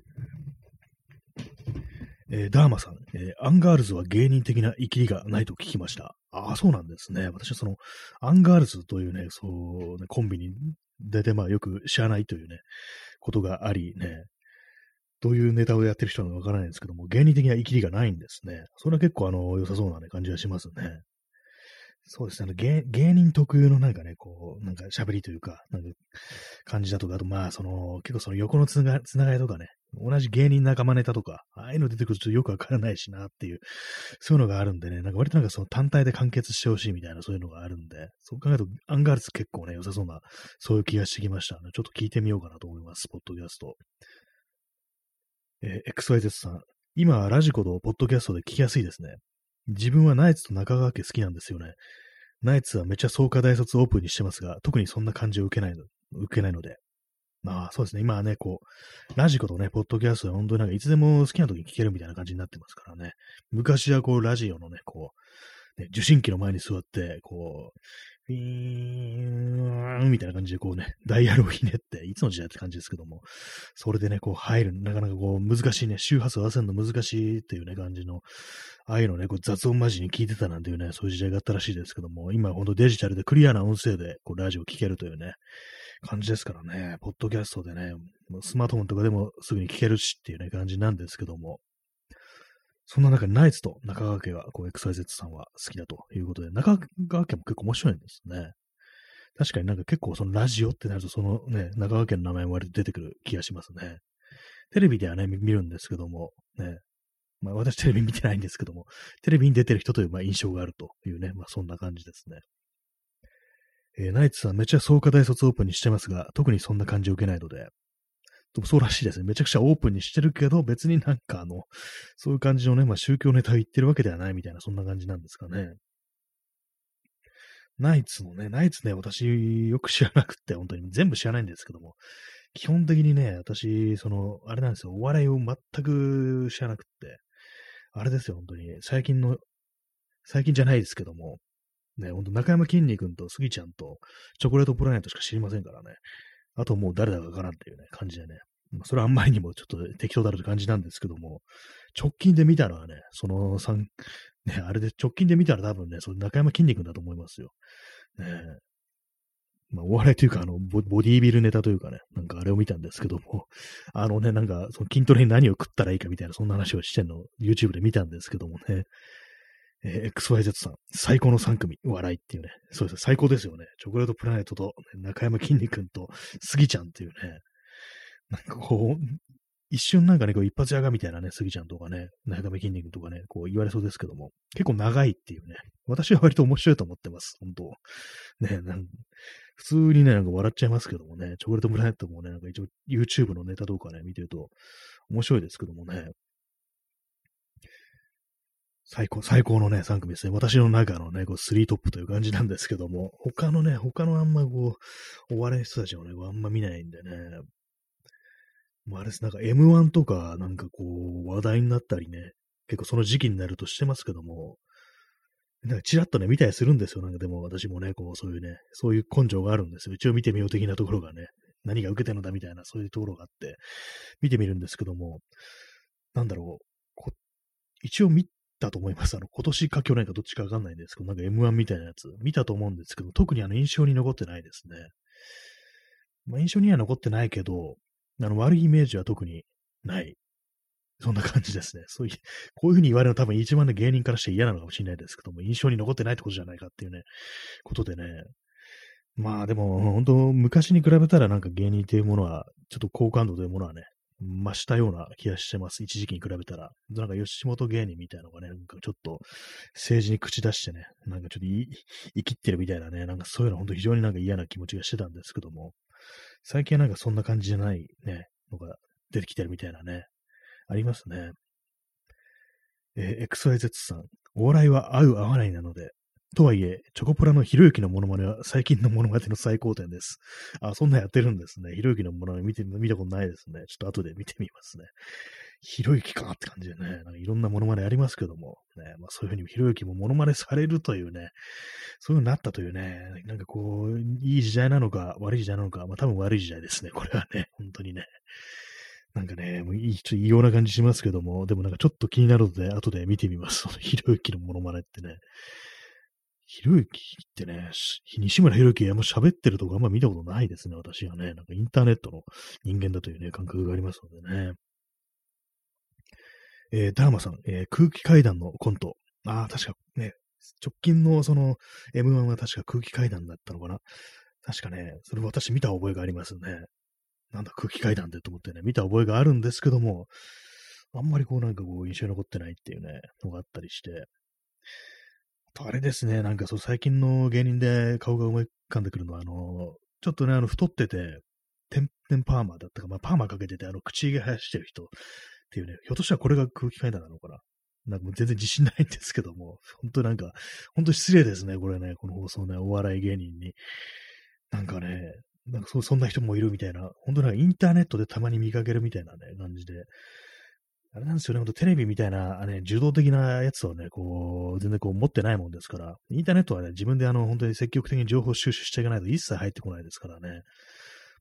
えー、ダーマさん、えー、アンガールズは芸人的なイキリがないと聞きました。ああ、そうなんですね。私はその、アンガールズというね、そう、ね、コンビに出て、まあよく知らないというね、ことがありね、どういうネタをやってる人なのかわからないんですけども、芸人的なイキリがないんですね。それは結構あの、良さそうな、ね、感じがしますね。そうですね。芸芸人特有のなんかね、こう、なんか喋りというか、なんか感じだとか、あとまあ、その、結構その横のつなつながりとかね、同じ芸人仲間ネタとか、ああいうの出てくるとよくわからないしなっていう、そういうのがあるんでね、なんか割となんかその単体で完結してほしいみたいなそういうのがあるんで、そう考えるとアンガールズ結構ね、良さそうな、そういう気がしてきましたね。ちょっと聞いてみようかなと思います、ポッドキャスト。えー、XYZ さん。今はラジコとポッドキャストで聞きやすいですね。自分はナイツと中川家好きなんですよね。ナイツはめっちゃ創価大卒オープンにしてますが、特にそんな感じを受けないの、受けないので。まあそうですね、今はね、こう、ラジコとね、ポッドキャストは本当になんかいつでも好きな時に聞けるみたいな感じになってますからね。昔はこう、ラジオのね、こう、ね、受信機の前に座って、こう、ピーンみたいな感じでこうね、ダイヤルをひねって、いつの時代って感じですけども、それでね、こう入る、なかなかこう難しいね、周波数合わせるの難しいっていうね、感じの、ああいうのね、こう雑音マジに聞いてたなんていうね、そういう時代があったらしいですけども、今ほんとデジタルでクリアな音声でこうラジオ聞けるというね、感じですからね、ポッドキャストでね、スマートフォンとかでもすぐに聞けるしっていうね、感じなんですけども、そんな中、ナイツと中川家が、こう、XYZ さんは好きだということで、中川家も結構面白いんですね。確かになんか結構そのラジオってなると、そのね、中川家の名前も割と出てくる気がしますね。テレビではね、見るんですけども、ね。まあ私テレビ見てないんですけども、テレビに出てる人というまあ印象があるというね、まあそんな感じですね。えー、ナイツさんめっちゃ創価大卒オープンにしてますが、特にそんな感じを受けないので、でもそうらしいですね。めちゃくちゃオープンにしてるけど、別になんかあの、そういう感じのね、まあ宗教ネタを言ってるわけではないみたいな、そんな感じなんですかね。ナイツのね、ナイツね、私よく知らなくて、本当に全部知らないんですけども、基本的にね、私、その、あれなんですよ、お笑いを全く知らなくて、あれですよ、本当に、最近の、最近じゃないですけども、ね、ほんと中山きんに君とスギちゃんとチョコレートプラネットしか知りませんからね。あともう誰だかわからんっていうね、感じでね。それはあんまりにもちょっと適当だろうって感じなんですけども、直近で見たのはね、その3、ね、あれで直近で見たら多分ね、その中山筋肉だと思いますよ。ねまあ、お笑いというか、あのボ、ボディービルネタというかね、なんかあれを見たんですけども、あのね、なんか、その筋トレに何を食ったらいいかみたいな、そんな話をしてんの YouTube で見たんですけどもね、えー、XYZ さん、最高の3組、笑いっていうね。そうです最高ですよね。チョコレートプラネットと、中山きんに君と、スギちゃんっていうね。なんかこう、一瞬なんかね、こう一発屋がみたいなね、スギちゃんとかね、中山きんに君とかね、こう言われそうですけども、結構長いっていうね。私は割と面白いと思ってます、本当ね、なん普通にね、なんか笑っちゃいますけどもね、チョコレートプラネットもね、なんか一応 YouTube のネタとかね、見てると面白いですけどもね。最高、最高のね、3組ですね。私の中のね、こう、3トップという感じなんですけども、他のね、他のあんまこう、お笑い人たちをね、あんま見ないんでね、もうあれです、なんか M1 とか、なんかこう、話題になったりね、結構その時期になるとしてますけども、なんかチラッとね、見たりするんですよ。なんかでも私もね、こう、そういうね、そういう根性があるんですよ。一応見てみよう的なところがね、何が受けてるのだみたいな、そういうところがあって、見てみるんですけども、なんだろう、一応見たと思います。あの、今年か去年かどっちかわかんないんですけど、なんか M1 みたいなやつ、見たと思うんですけど、特にあの印象に残ってないですね。まあ、印象には残ってないけど、あの、悪いイメージは特にない。そんな感じですね。そういう、こういうふうに言われるの多分一番ね、芸人からして嫌なのかもしれないですけども、印象に残ってないってことじゃないかっていうね、ことでね。まあでも、本当昔に比べたらなんか芸人っていうものは、ちょっと好感度というものはね、増したような気がしてます。一時期に比べたら。なんか吉本芸人みたいなのがね、なんかちょっと政治に口出してね、なんかちょっと生きってるみたいなね、なんかそういうの本当非常になんか嫌な気持ちがしてたんですけども、最近はなんかそんな感じじゃないね、のが出てきてるみたいなね、ありますね。えー、XYZ さん、お笑いは合う合わないなので、とはいえ、チョコプラのひろゆきのモノマネは最近のモノマネの最高点です。あ、そんなやってるんですね。ひろゆきのモノマネ見て、見たことないですね。ちょっと後で見てみますね。ひろゆきかって感じでね、なんかいろんなモノマネありますけども、ね、まあそういうふうにひろゆきもモノマネされるというね、そういう風になったというね、なんかこう、いい時代なのか悪い時代なのか、まあ多分悪い時代ですね、これはね、本当にね。なんかね、もういい、ちょっと異様な感じしますけども、でもなんかちょっと気になるので、後で見てみます。ひろゆきのモノマネってね。ひろゆきってね、西村ひろゆきあんま喋ってるとこあんま見たことないですね、私はね。なんかインターネットの人間だというね、感覚がありますのでね。えー、ダーマさん、えー、空気階段のコント。ああ、確かね、直近のその M1 は確か空気階段だったのかな。確かね、それ私見た覚えがありますね。なんだ空気階段でと思ってね、見た覚えがあるんですけども、あんまりこうなんかこう印象に残ってないっていうね、のがあったりして。あとあれですね、なんかそう最近の芸人で顔が思い浮かんでくるのは、あの、ちょっとね、あの太ってて、天然パーマだったか、まあパーマかけてて、あの口毛生やしてる人っていうね、ひょっとしたらこれが空気階段なのかな。なんかもう全然自信ないんですけども、本当なんか、本当失礼ですね、これね、この放送ね、お笑い芸人に。なんかね、なんかそそんな人もいるみたいな、本当なんかインターネットでたまに見かけるみたいなね、感じで、あれなんですよね、ほんとテレビみたいな、ね、受動的なやつをね、こう、全然こう持ってないもんですから、インターネットはね、自分であの、本当に積極的に情報収集していかないと一切入ってこないですからね。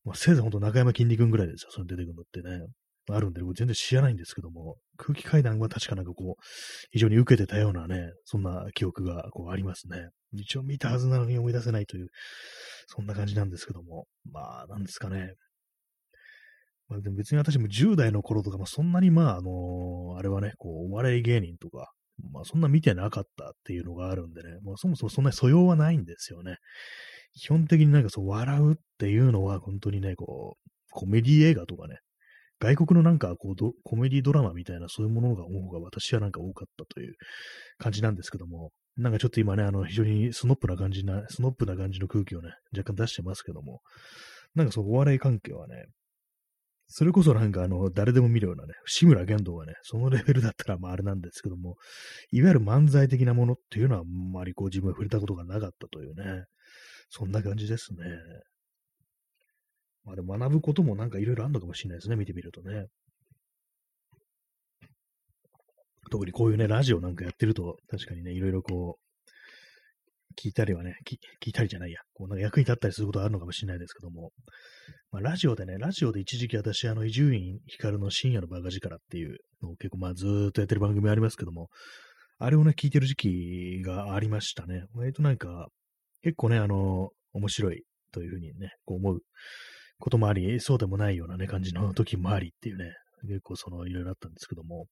まあ、せいぜいほんと中山筋肉ぐらいですよ、それ出てくるのってね。あるんで、全然知らないんですけども、空気階段は確かなんかこう、非常に受けてたようなね、そんな記憶がこうありますね。一応見たはずなのに思い出せないという、そんな感じなんですけども。まあ、なんですかね。まあ、でも別に私も10代の頃とか、まあ、そんなにまあ、あのー、あれはね、こう、お笑い芸人とか、まあ、そんな見てなかったっていうのがあるんでね、まあ、そもそもそんなに素養はないんですよね。基本的になんかそう、笑うっていうのは、本当にね、こう、コメディ映画とかね、外国のなんかこうコメディドラマみたいなそういうものが方が私はなんか多かったという感じなんですけども、なんかちょっと今ね、あの、非常にスノップな感じな、スノップな感じの空気をね、若干出してますけども、なんかそう、お笑い関係はね、それこそなんかあの、誰でも見るようなね、志村けんとがね、そのレベルだったらまああれなんですけども、いわゆる漫才的なものっていうのはあんまりこう自分は触れたことがなかったというね、そんな感じですね。まあでも学ぶこともなんかいろいろあるのかもしれないですね、見てみるとね。特にこういうね、ラジオなんかやってると、確かにね、いろいろこう、聞いたりはね、聞いたりじゃないや、こうなんか役に立ったりすることはあるのかもしれないですけども、まあ、ラジオでね、ラジオで一時期私、あの、伊集院光の深夜のバカ力っていうのを結構まあずっとやってる番組ありますけども、あれをね、聞いてる時期がありましたね。割となんか、結構ね、あの、面白いというふうにね、こう思うこともあり、そうでもないようなね、感じの時もありっていうね、結構その、いろいろあったんですけども、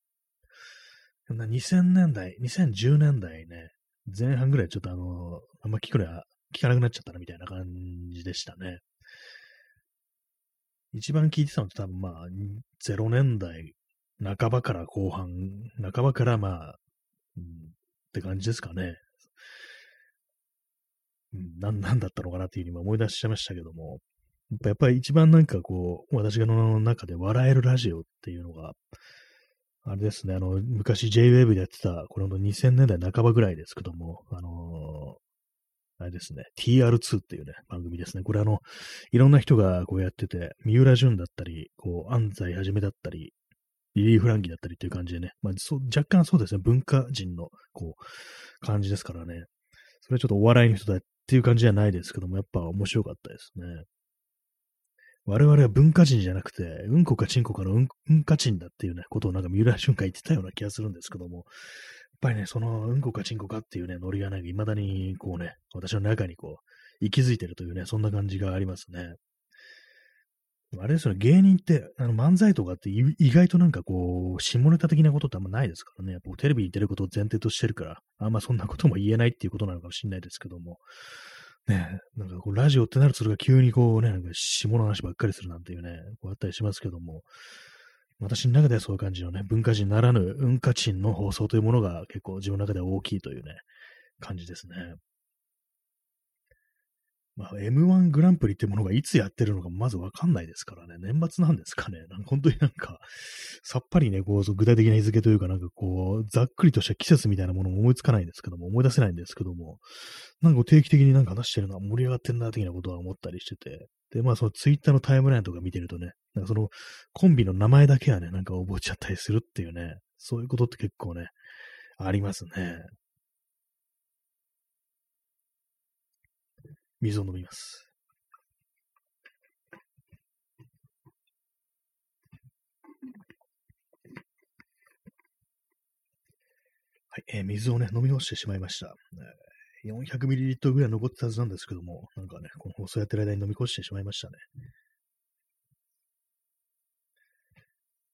2000年代、2010年代ね、前半ぐらいちょっとあの、あんま聞くのは聞かなくなっちゃったなみたいな感じでしたね。一番聞いてたのって多分まあ、0年代半ばから後半、半ばからまあ、うん、って感じですかね。うん、なん、なんだったのかなっていうふうに思い出しちゃいましたけども、やっぱり一番なんかこう、私の中で笑えるラジオっていうのが、あれですね、あの、昔 JWAVE でやってた、これの2000年代半ばぐらいですけども、あのー、あれですね、TR2 っていうね、番組ですね。これあの、いろんな人がこうやってて、三浦淳だったり、こう、安西はじめだったり、リリー・フランキーだったりっていう感じでね、まあ、そ若干そうですね、文化人の、こう、感じですからね。それはちょっとお笑いの人だっていう感じじゃないですけども、やっぱ面白かったですね。我々は文化人じゃなくて、うんこかちんこかのうんうんかちんだっていうね、ことをなんか三浦俊が言ってたような気がするんですけども、やっぱりね、そのうんこかちんこかっていうね、ノリがなんか未だにこうね、私の中にこう、息づいてるというね、そんな感じがありますね。あれですよね、芸人って、あの漫才とかって意外となんかこう、下ネタ的なことってあんまないですからね。やっぱテレビに出ることを前提としてるから、あんまそんなことも言えないっていうことなのかもしれないですけども、ね、なんかこう、ラジオってなるとそれが急にこうね、なんか下の話ばっかりするなんていうね、こうあったりしますけども、私の中ではそういう感じのね、文化人ならぬ文化人の放送というものが結構自分の中では大きいというね、感じですね。まあ、M1 グランプリってものがいつやってるのかまずわかんないですからね。年末なんですかね。なんか本当になんか、さっぱりね、こう、具体的な日付というか、なんかこう、ざっくりとした季節みたいなものも思いつかないんですけども、思い出せないんですけども、なんか定期的になんか話してるのは盛り上がってんな、的なことは思ったりしてて、で、まあそのツイッターのタイムラインとか見てるとね、なんかそのコンビの名前だけはね、なんか覚えちゃったりするっていうね、そういうことって結構ね、ありますね。水を飲みます。はい、えー、水をね、飲み干してしまいました。えー、400ml ぐらい残ってたはずなんですけども、なんかね、この放送やってる間に飲み干してしまいましたね。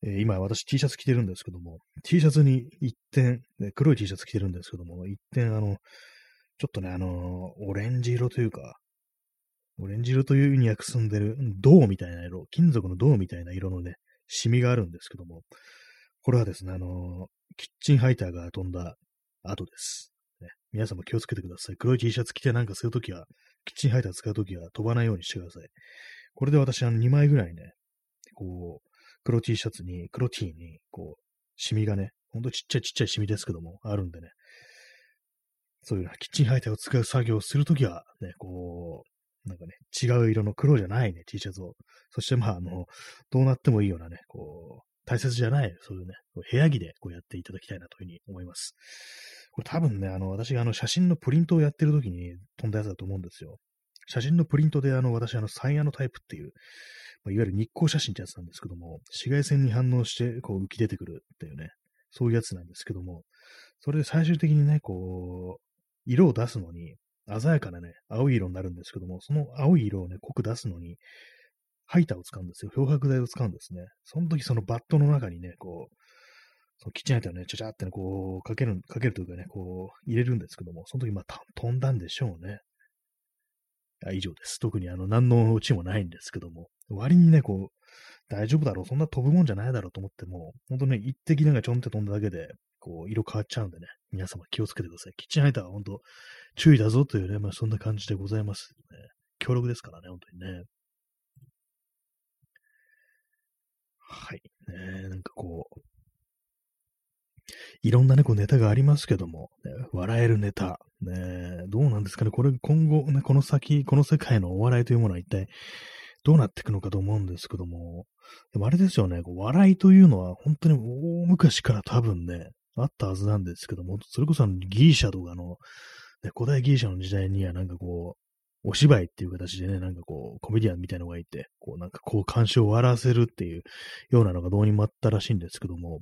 えー、今私 T シャツ着てるんですけども、T シャツに一点、黒い T シャツ着てるんですけども、一点あの、ちょっとね、あのー、オレンジ色というか、オレンジ色という意味にはくすんでる銅みたいな色、金属の銅みたいな色のね、シミがあるんですけども、これはですね、あの、キッチンハイターが飛んだ後です。ね、皆さんも気をつけてください。黒い T シャツ着てなんかするときは、キッチンハイター使うときは飛ばないようにしてください。これで私、あの、2枚ぐらいね、こう、黒 T シャツに、黒 T に、こう、シミがね、ほんとちっちゃいちっちゃいシミですけども、あるんでね、そういうキッチンハイターを使う作業をするときは、ね、こう、なんかね、違う色の黒じゃないね、T シャツを。そしてまあ、あの、どうなってもいいようなね、こう、大切じゃない、そういうね、部屋着でこうやっていただきたいなというふうに思います。これ多分ね、あの、私があの、写真のプリントをやってる時に飛んだやつだと思うんですよ。写真のプリントであの、私あの、サイヤのタイプっていう、まあ、いわゆる日光写真ってやつなんですけども、紫外線に反応して、こう浮き出てくるっていうね、そういうやつなんですけども、それで最終的にね、こう、色を出すのに、鮮やかなね、青い色になるんですけども、その青い色をね、濃く出すのに、ハイターを使うんですよ。漂白剤を使うんですね。その時そのバットの中にね、こう、そのキッチンハイターをね、ちゃちゃってね、こう、かける、かけるというかね、こう、入れるんですけども、その時まあ、飛んだんでしょうね。以上です。特にあの、何のうちもないんですけども、割にね、こう、大丈夫だろう、そんな飛ぶもんじゃないだろうと思っても、ほんとね、一滴なんかちょんって飛んだだけで、こう、色変わっちゃうんでね、皆様気をつけてください。キッチンハイターは本当注意だぞというね、まあそんな感じでございます、ね。強力ですからね、本当にね。はい。ね、なんかこう、いろんなね、こうネタがありますけども、ね、笑えるネタ、ね、どうなんですかね、これ今後、ね、この先、この世界のお笑いというものは一体どうなっていくのかと思うんですけども、でもあれですよね、こう笑いというのは本当に大昔から多分ね、あったはずなんですけども、それこそギリシャとかの、ね、古代ギリシャの時代にはなんかこう、お芝居っていう形でね、なんかこう、コメディアンみたいなのがいて、こうなんかこう、監視を笑わらせるっていうようなのがどうにもあったらしいんですけども、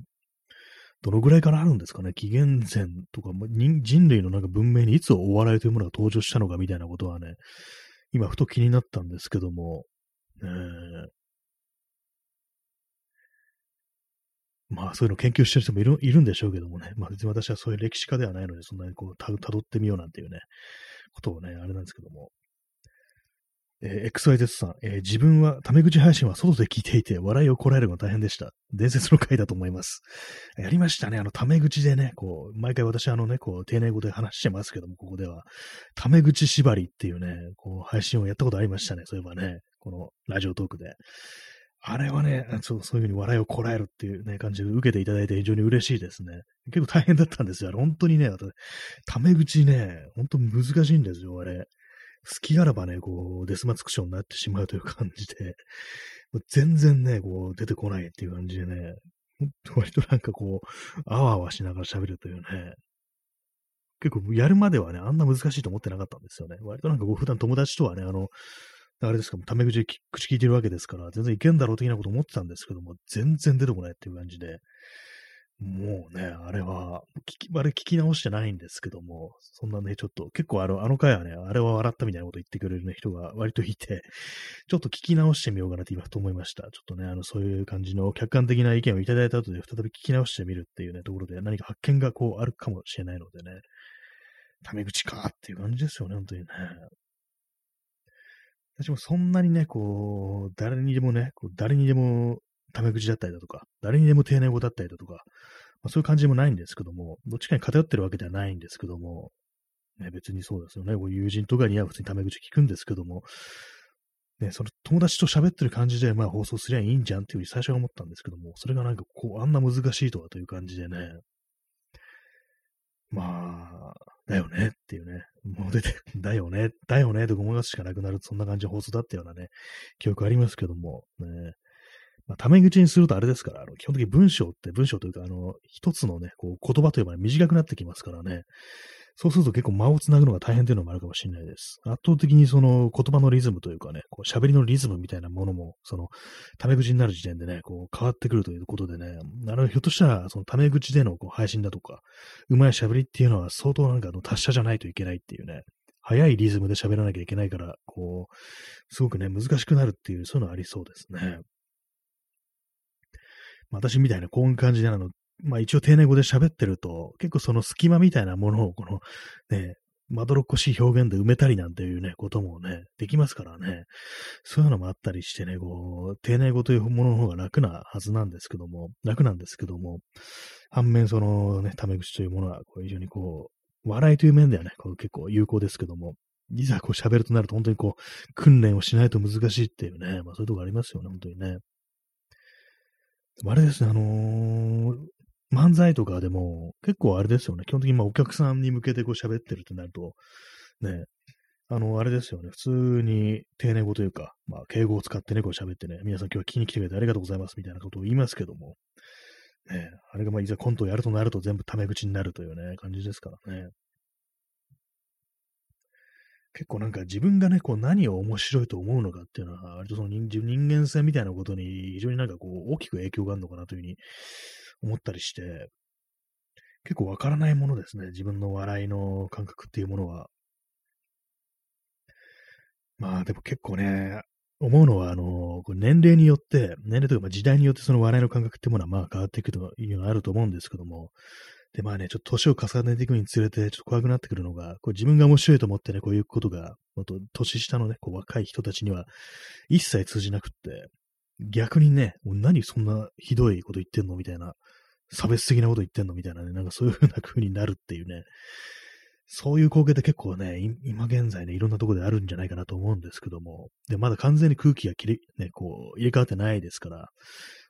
どのぐらいからあるんですかね？紀元前とか、人類のなんか文明にいつお笑いというものが登場したのかみたいなことはね、今ふと気になったんですけども、え。ー、まあそういうの研究してる人もいるいるんでしょうけどもね、まあ別に私はそういう歴史家ではないので、そんなにこうたどってみようなんていうね、ことをね、あれなんですけども、えー、XYZ さん、えー、自分はタメ口配信は外で聞いていて笑いをこらえるのが大変でした。伝説の回だと思います。やりましたね。あの、タメ口でね、こう、毎回私あのね、こう、丁寧語で話してますけども、ここでは、タメ口縛りっていうね、こう、配信をやったことありましたね。そういえばね、このラジオトークで。あれはね、そうそういうふうに笑いをこらえるっていうね、感じで受けていただいて非常に嬉しいですね。結構大変だったんですよ。本当にね、タメ口ね、本当難しいんですよ、あれ。好きあらばね、こう、デスマツクションになってしまうという感じで、全然ね、こう、出てこないっていう感じでね、割となんかこう、あわあわしながら喋るというね、結構やるまではね、あんな難しいと思ってなかったんですよね。割となんかこう、普段友達とはね、あの、あれですか、タメ口で口聞いてるわけですから、全然いけんだろう的なこと思ってたんですけども、全然出てこないっていう感じで、もうね、あれは、聞き、あれ聞き直してないんですけども、そんなね、ちょっと、結構あの、あの回はね、あれは笑ったみたいなこと言ってくれるね、人が割といて、ちょっと聞き直してみようかなって今ふと思いました。ちょっとね、あの、そういう感じの客観的な意見をいただいた後で再び聞き直してみるっていうね、ところで何か発見がこうあるかもしれないのでね、タメ口かっていう感じですよね、本当にね。私もそんなにね、こう、誰にでもね、こう誰にでもタメ口だったりだとか、誰にでも丁寧語だったりだとか、まあ、そういう感じもないんですけども、どっちかに偏ってるわけではないんですけども、ね、別にそうですよね。こう友人とかには普通にタメ口聞くんですけども、ね、その友達と喋ってる感じで、まあ放送すりゃいいんじゃんっていうふうに最初は思ったんですけども、それがなんかこう、あんな難しいとはという感じでね、まあ、だよねっていうね、もう出て、だよね、だよねと思いますしかなくなる、そんな感じの放送だったようなね、記憶ありますけども、ね、まあ、タメ口にするとあれですから、あの基本的に文章って文章というか、あの、一つのね、こう言葉というば短くなってきますからね、そうすると結構間をつなぐのが大変というのもあるかもしれないです。圧倒的にその言葉のリズムというかね、こう喋りのリズムみたいなものも、その、タメ口になる時点でね、こう変わってくるということでね、なるひょっとしたら、そのタメ口でのこう配信だとか、うまい喋りっていうのは相当なんかの達者じゃないといけないっていうね、早いリズムで喋らなきゃいけないから、こう、すごくね、難しくなるっていう、そういうのありそうですね。私みたいなこういう感じであの、まあ一応丁寧語で喋ってると、結構その隙間みたいなものをこのね、まどろっこしい表現で埋めたりなんていうね、こともね、できますからね。そういうのもあったりしてね、こう、丁寧語というものの方が楽なはずなんですけども、楽なんですけども、反面そのね、タメ口というものは、こう非常にこう、笑いという面ではね、こう結構有効ですけども、いざこう喋るとなると本当にこう、訓練をしないと難しいっていうね、まあそういうとこありますよね、本当にね。あれですね、あのー、漫才とかでも、結構あれですよね。基本的にまあお客さんに向けてこう喋ってるってなると、ね、あの、あれですよね。普通に丁寧語というか、まあ、敬語を使ってね、こう喋ってね、皆さん今日は聞きに来てくれてありがとうございますみたいなことを言いますけども、ね、あれがまあ、いざコントをやるとなると全部タメ口になるというね、感じですからね。結構なんか自分がね、こう何を面白いと思うのかっていうのは、割とその人人間性みたいなことに非常になんかこう大きく影響があるのかなというふうに思ったりして、結構わからないものですね。自分の笑いの感覚っていうものは。まあでも結構ね、思うのは、あの、年齢によって、年齢というか時代によってその笑いの感覚っていうものはまあ変わっていくというのはあると思うんですけども、で、まあね、ちょっと年を重ねていくにつれて、ちょっと怖くなってくるのが、こう自分が面白いと思ってね、こういうことが、もっと年下のね、こう若い人たちには一切通じなくって、逆にね、もう何そんなひどいこと言ってんの？みたいな、差別的なこと言ってんのみたいなね、なんかそういう風な風になるっていうね、そういう光景って結構ね、今現在ね、いろんなとこであるんじゃないかなと思うんですけども、で、まだ完全に空気が切り、ね、こう、入れ替わってないですから、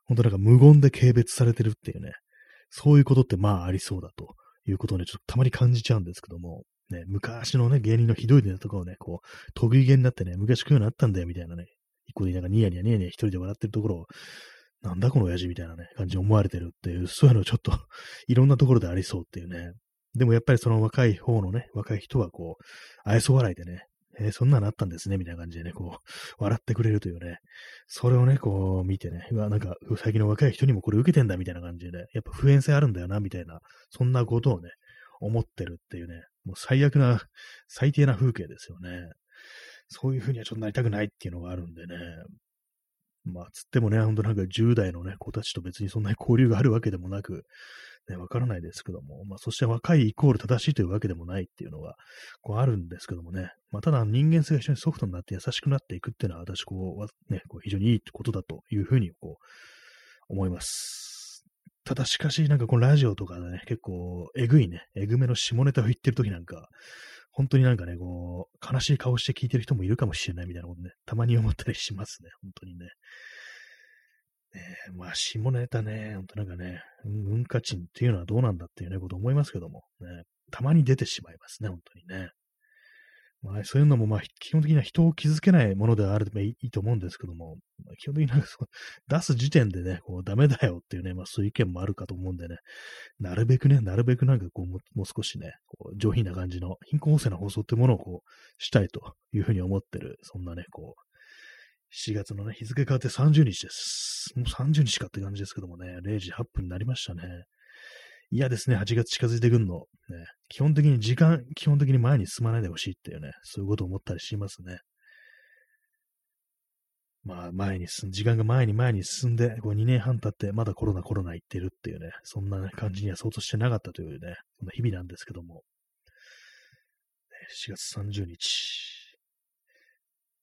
本当なんか無言で軽蔑されてるっていうね、そういうことってまあありそうだということをね、ちょっとたまに感じちゃうんですけども、ね、昔のね、芸人のひどいネタとかをね、こう、得意げになってね、昔こういうのあったんだよみたいなね、一個でなんかニヤニヤニヤニヤ一人で笑ってるところを、なんだこの親父みたいなね、感じに思われてるっていう、そういうのちょっと いろんなところでありそうっていうね。でもやっぱりその若い方のね、若い人はこう、愛想笑いでね、えー、そんなのあったんですね、みたいな感じでね、こう、笑ってくれるというね、それをね、こう見てね、うわ、なんか、最近の若い人にもこれ受けてんだ、みたいな感じで、ね、やっぱ普遍性あるんだよな、みたいな、そんなことをね、思ってるっていうね、もう最悪な、最低な風景ですよね。そういう風にはちょっとなりたくないっていうのがあるんでね。まあ、つってもね、ほんとなんか10代のね、子たちと別にそんなに交流があるわけでもなく、ね、わからないですけども、まあ、そして若いイコール正しいというわけでもないっていうのが、こうあるんですけどもね、まあ、ただ人間性が非常にソフトになって優しくなっていくっていうのは、私、こう、ね、こう非常にいいことだというふうに、こう、思います。ただしかし、なんかこのラジオとかでね、結構、えぐいね、えぐめの下ネタを言ってる時なんか、本当になんかね、こう、悲しい顔して聞いてる人もいるかもしれないみたいなことね、たまに思ったりしますね、本当にね。ねまあ、下ネタね、本当なんかね、文化賃っていうのはどうなんだっていうね、こと思いますけども、ね、たまに出てしまいますね、本当にね。まあ、そういうのも、まあ、基本的には人を傷つけないものではあるといいと思うんですけども、まあ、基本的になんか そ出す時点でね、こう、ダメだよっていうね、まあ、そういう意見もあるかと思うんでね、なるべくね、なるべくなんかこう、もう少しね、こう上品な感じの、貧困補正な放送っていうものをこう、したいというふうに思ってる、そんなね、こう、7月のね、日付変わって30日です。もう30日かって感じですけどもね、0時8分になりましたね。嫌ですね、8月近づいてくんの。ね、基本的に時間、基本的に前に進まないでほしいっていうね、そういうことを思ったりしますね。まあ、前に進ん、時間が前に前に進んで、こう2年半経って、まだコロナコロナ言ってるっていうね、そんな、感じには相当してなかったというね、そんな日々なんですけども。4月30日。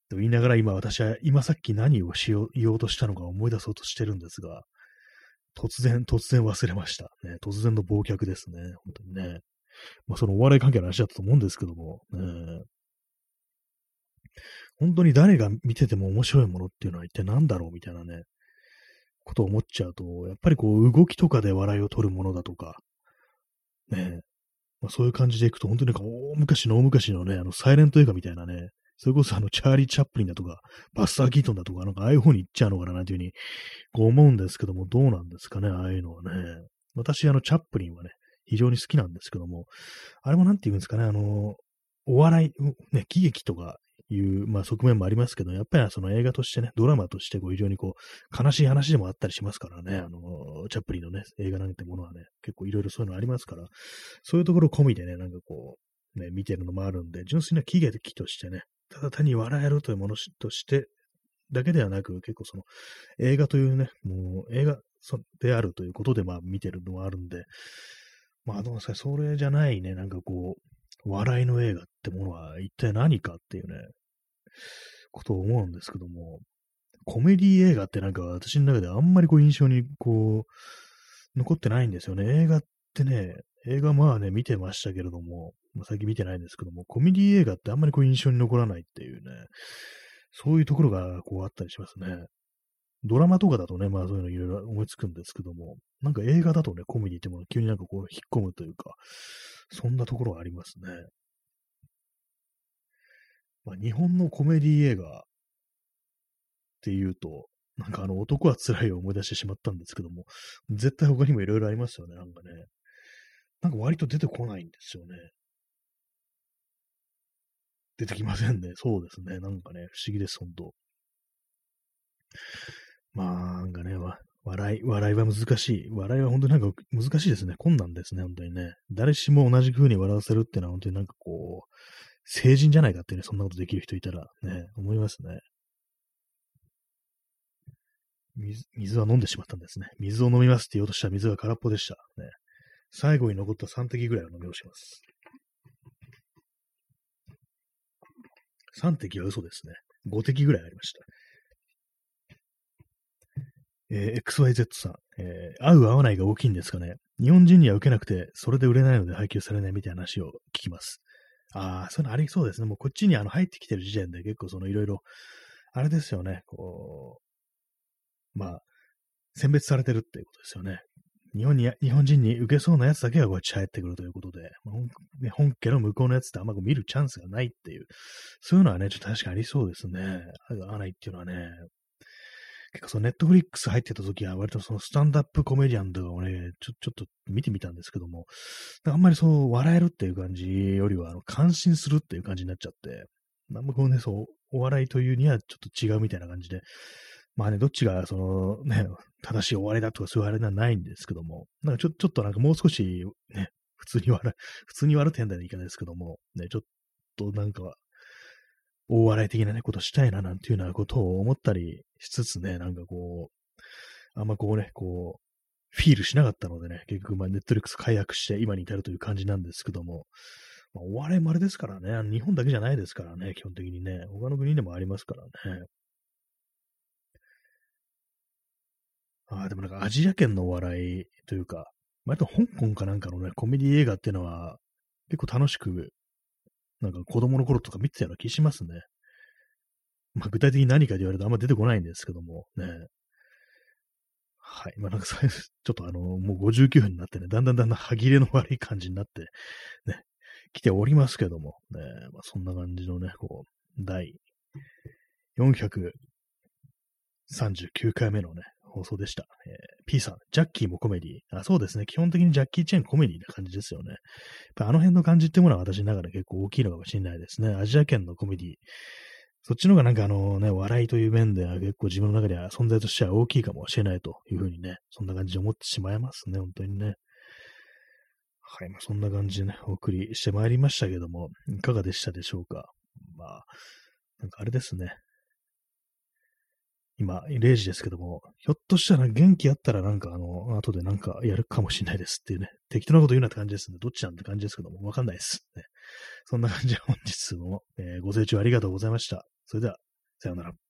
と言いながら今私は今さっき何をしよう、言おうとしたのか思い出そうとしてるんですが、突然、突然忘れました。ね、突然の忘却ですね。本当にね。まあそのお笑い関係の話だったと思うんですけども、ね、本当に誰が見てても面白いものっていうのは一体何だろうみたいなね、ことを思っちゃうと、やっぱりこう動きとかで笑いを取るものだとか、ね、まあ、そういう感じでいくと、本当になんか大昔の大昔のね、あのサイレント映画みたいなね、それこそあの、チャーリー・チャップリンだとか、バスター・キートンだとか、なんかああいう方に行っちゃうのかななんていうふうに、こう思うんですけども、どうなんですかね、ああいうのはね。私、あの、チャップリンはね、非常に好きなんですけども、あれもなんて言うんですかね、あの、お笑い、ね、喜劇とかいう、まあ、側面もありますけど、やっぱりその映画としてね、ドラマとしてこう非常にこう、悲しい話でもあったりしますからね、あの、チャップリンのね、映画なんてものはね、結構いろいろそういうのありますから、そういうところ込みでね、なんかこう、ね、見てるのもあるんで、純粋な喜劇としてね、ただ単に笑えるというものとしてだけではなく、結構その映画というね、もう映画であるということでまあ見てるのもあるんで、まあどうですか、それじゃないね、なんかこう、笑いの映画ってものは一体何かっていうね、ことを思うんですけども、コメディ映画ってなんか私の中であんまりこう印象にこう、残ってないんですよね。映画ってね、映画まあね、見てましたけれども、まあ、最近見てないんですけども、コメディ映画ってあんまりこう印象に残らないっていうね、そういうところがこうあったりしますね。ドラマとかだとね、まあそういうのいろいろ思いつくんですけども、なんか映画だとね、コメディってもの急になんかこう引っ込むというか、そんなところがありますね。まあ、日本のコメディ映画っていうと、なんかあの男は辛いを思い出してしまったんですけども、絶対他にもいろいろありますよね、なんかね。なんか割と出てこないんですよね。出てきませんね。そうですね。なんかね、不思議です、本当まあ、なんかね、笑い、笑いは難しい。笑いは本当になんか難しいですね。困難ですね、本当にね。誰しも同じ風に笑わせるっていうのは本当になんかこう、成人じゃないかっていうね、そんなことできる人いたらね、思いますね。水水は飲んでしまったんですね。水を飲みますって言おうとしたら水が空っぽでした。ね。最後に残った3滴ぐらいを飲み干します。3滴は嘘ですね。5滴ぐらいありました。えー、XYZ さん、えー、合う合わないが大きいんですかね。日本人には受けなくて、それで売れないので配給されないみたいな話を聞きます。ああ、そういうのありそうですね。もうこっちにあの入ってきてる時点で結構そのいろいろ、あれですよね。こう、まあ、選別されてるっていうことですよね。日本に、日本人に受けそうなやつだけがこっち入ってくるということで、まあ、本本家の向こうのやつってあんま見るチャンスがないっていう、そういうのはね、ちょっと確かにありそうですね。合わないっていうのはね、結構そのネットフリックス入ってた時は割とそのスタンダップコメディアンとかをね、ちょ、ちょっと見てみたんですけども、あんまりそう笑えるっていう感じよりは、あの、感心するっていう感じになっちゃって、あんまこうね、そう、お笑いというにはちょっと違うみたいな感じで、まあね、どっちがそのね、正しい終わりだとかそういうあれではないんですけども、なんかちょちょっとなんかもう少しね、普通に笑、普通に笑ってんだよいかないですけども、ね、ちょっとなんか、大笑い的なね、ことしたいななんていうようなことを思ったりしつつね、なんかこう、あんまこうね、こう、フィールしなかったのでね、結局、まあ、ネットリックス解約して今に至るという感じなんですけども、まあ、お笑いもあれですからね、日本だけじゃないですからね、基本的にね、他の国でもありますからね。ああ、でもなんかアジア圏のお笑いというか、割と香港かなんかのね、コメディ映画っていうのは、結構楽しくなんか子供の頃とか見てたような気しますね。まあ具体的に何かで言われるとあんま出てこないんですけども、ね。はい。まあなんか ちょっとあの、もう59分になってね、だんだんだんだん歯切れの悪い感じになって、ね、来ておりますけども、ね、まあそんな感じのね、こう、第439回目のね、放送でした。えー、P さん、ジャッキーもコメディあ。そうですね。基本的にジャッキー・チェンコメディな感じですよね。やっぱあの辺の感じってものは私の中で結構大きいのかもしれないですね。アジア圏のコメディそっちの方がなんかあのね、笑いという面では結構自分の中では存在としては大きいかもしれないというふうにね、そんな感じで思ってしまいますね、本当にね。はい、まあ、そんな感じでね、お送りしてまいりましたけども、いかがでしたでしょうか？まあ、なんかあれですね。今、0時ですけども、ひょっとしたら元気あったらなんかあの、後でなんかやるかもしれないですっていうね、適当なこと言うなって感じですんで。どっちなんて感じですけども、わかんないです。ね、そんな感じで本日も、えー、ご清聴ありがとうございました。それでは、さようなら。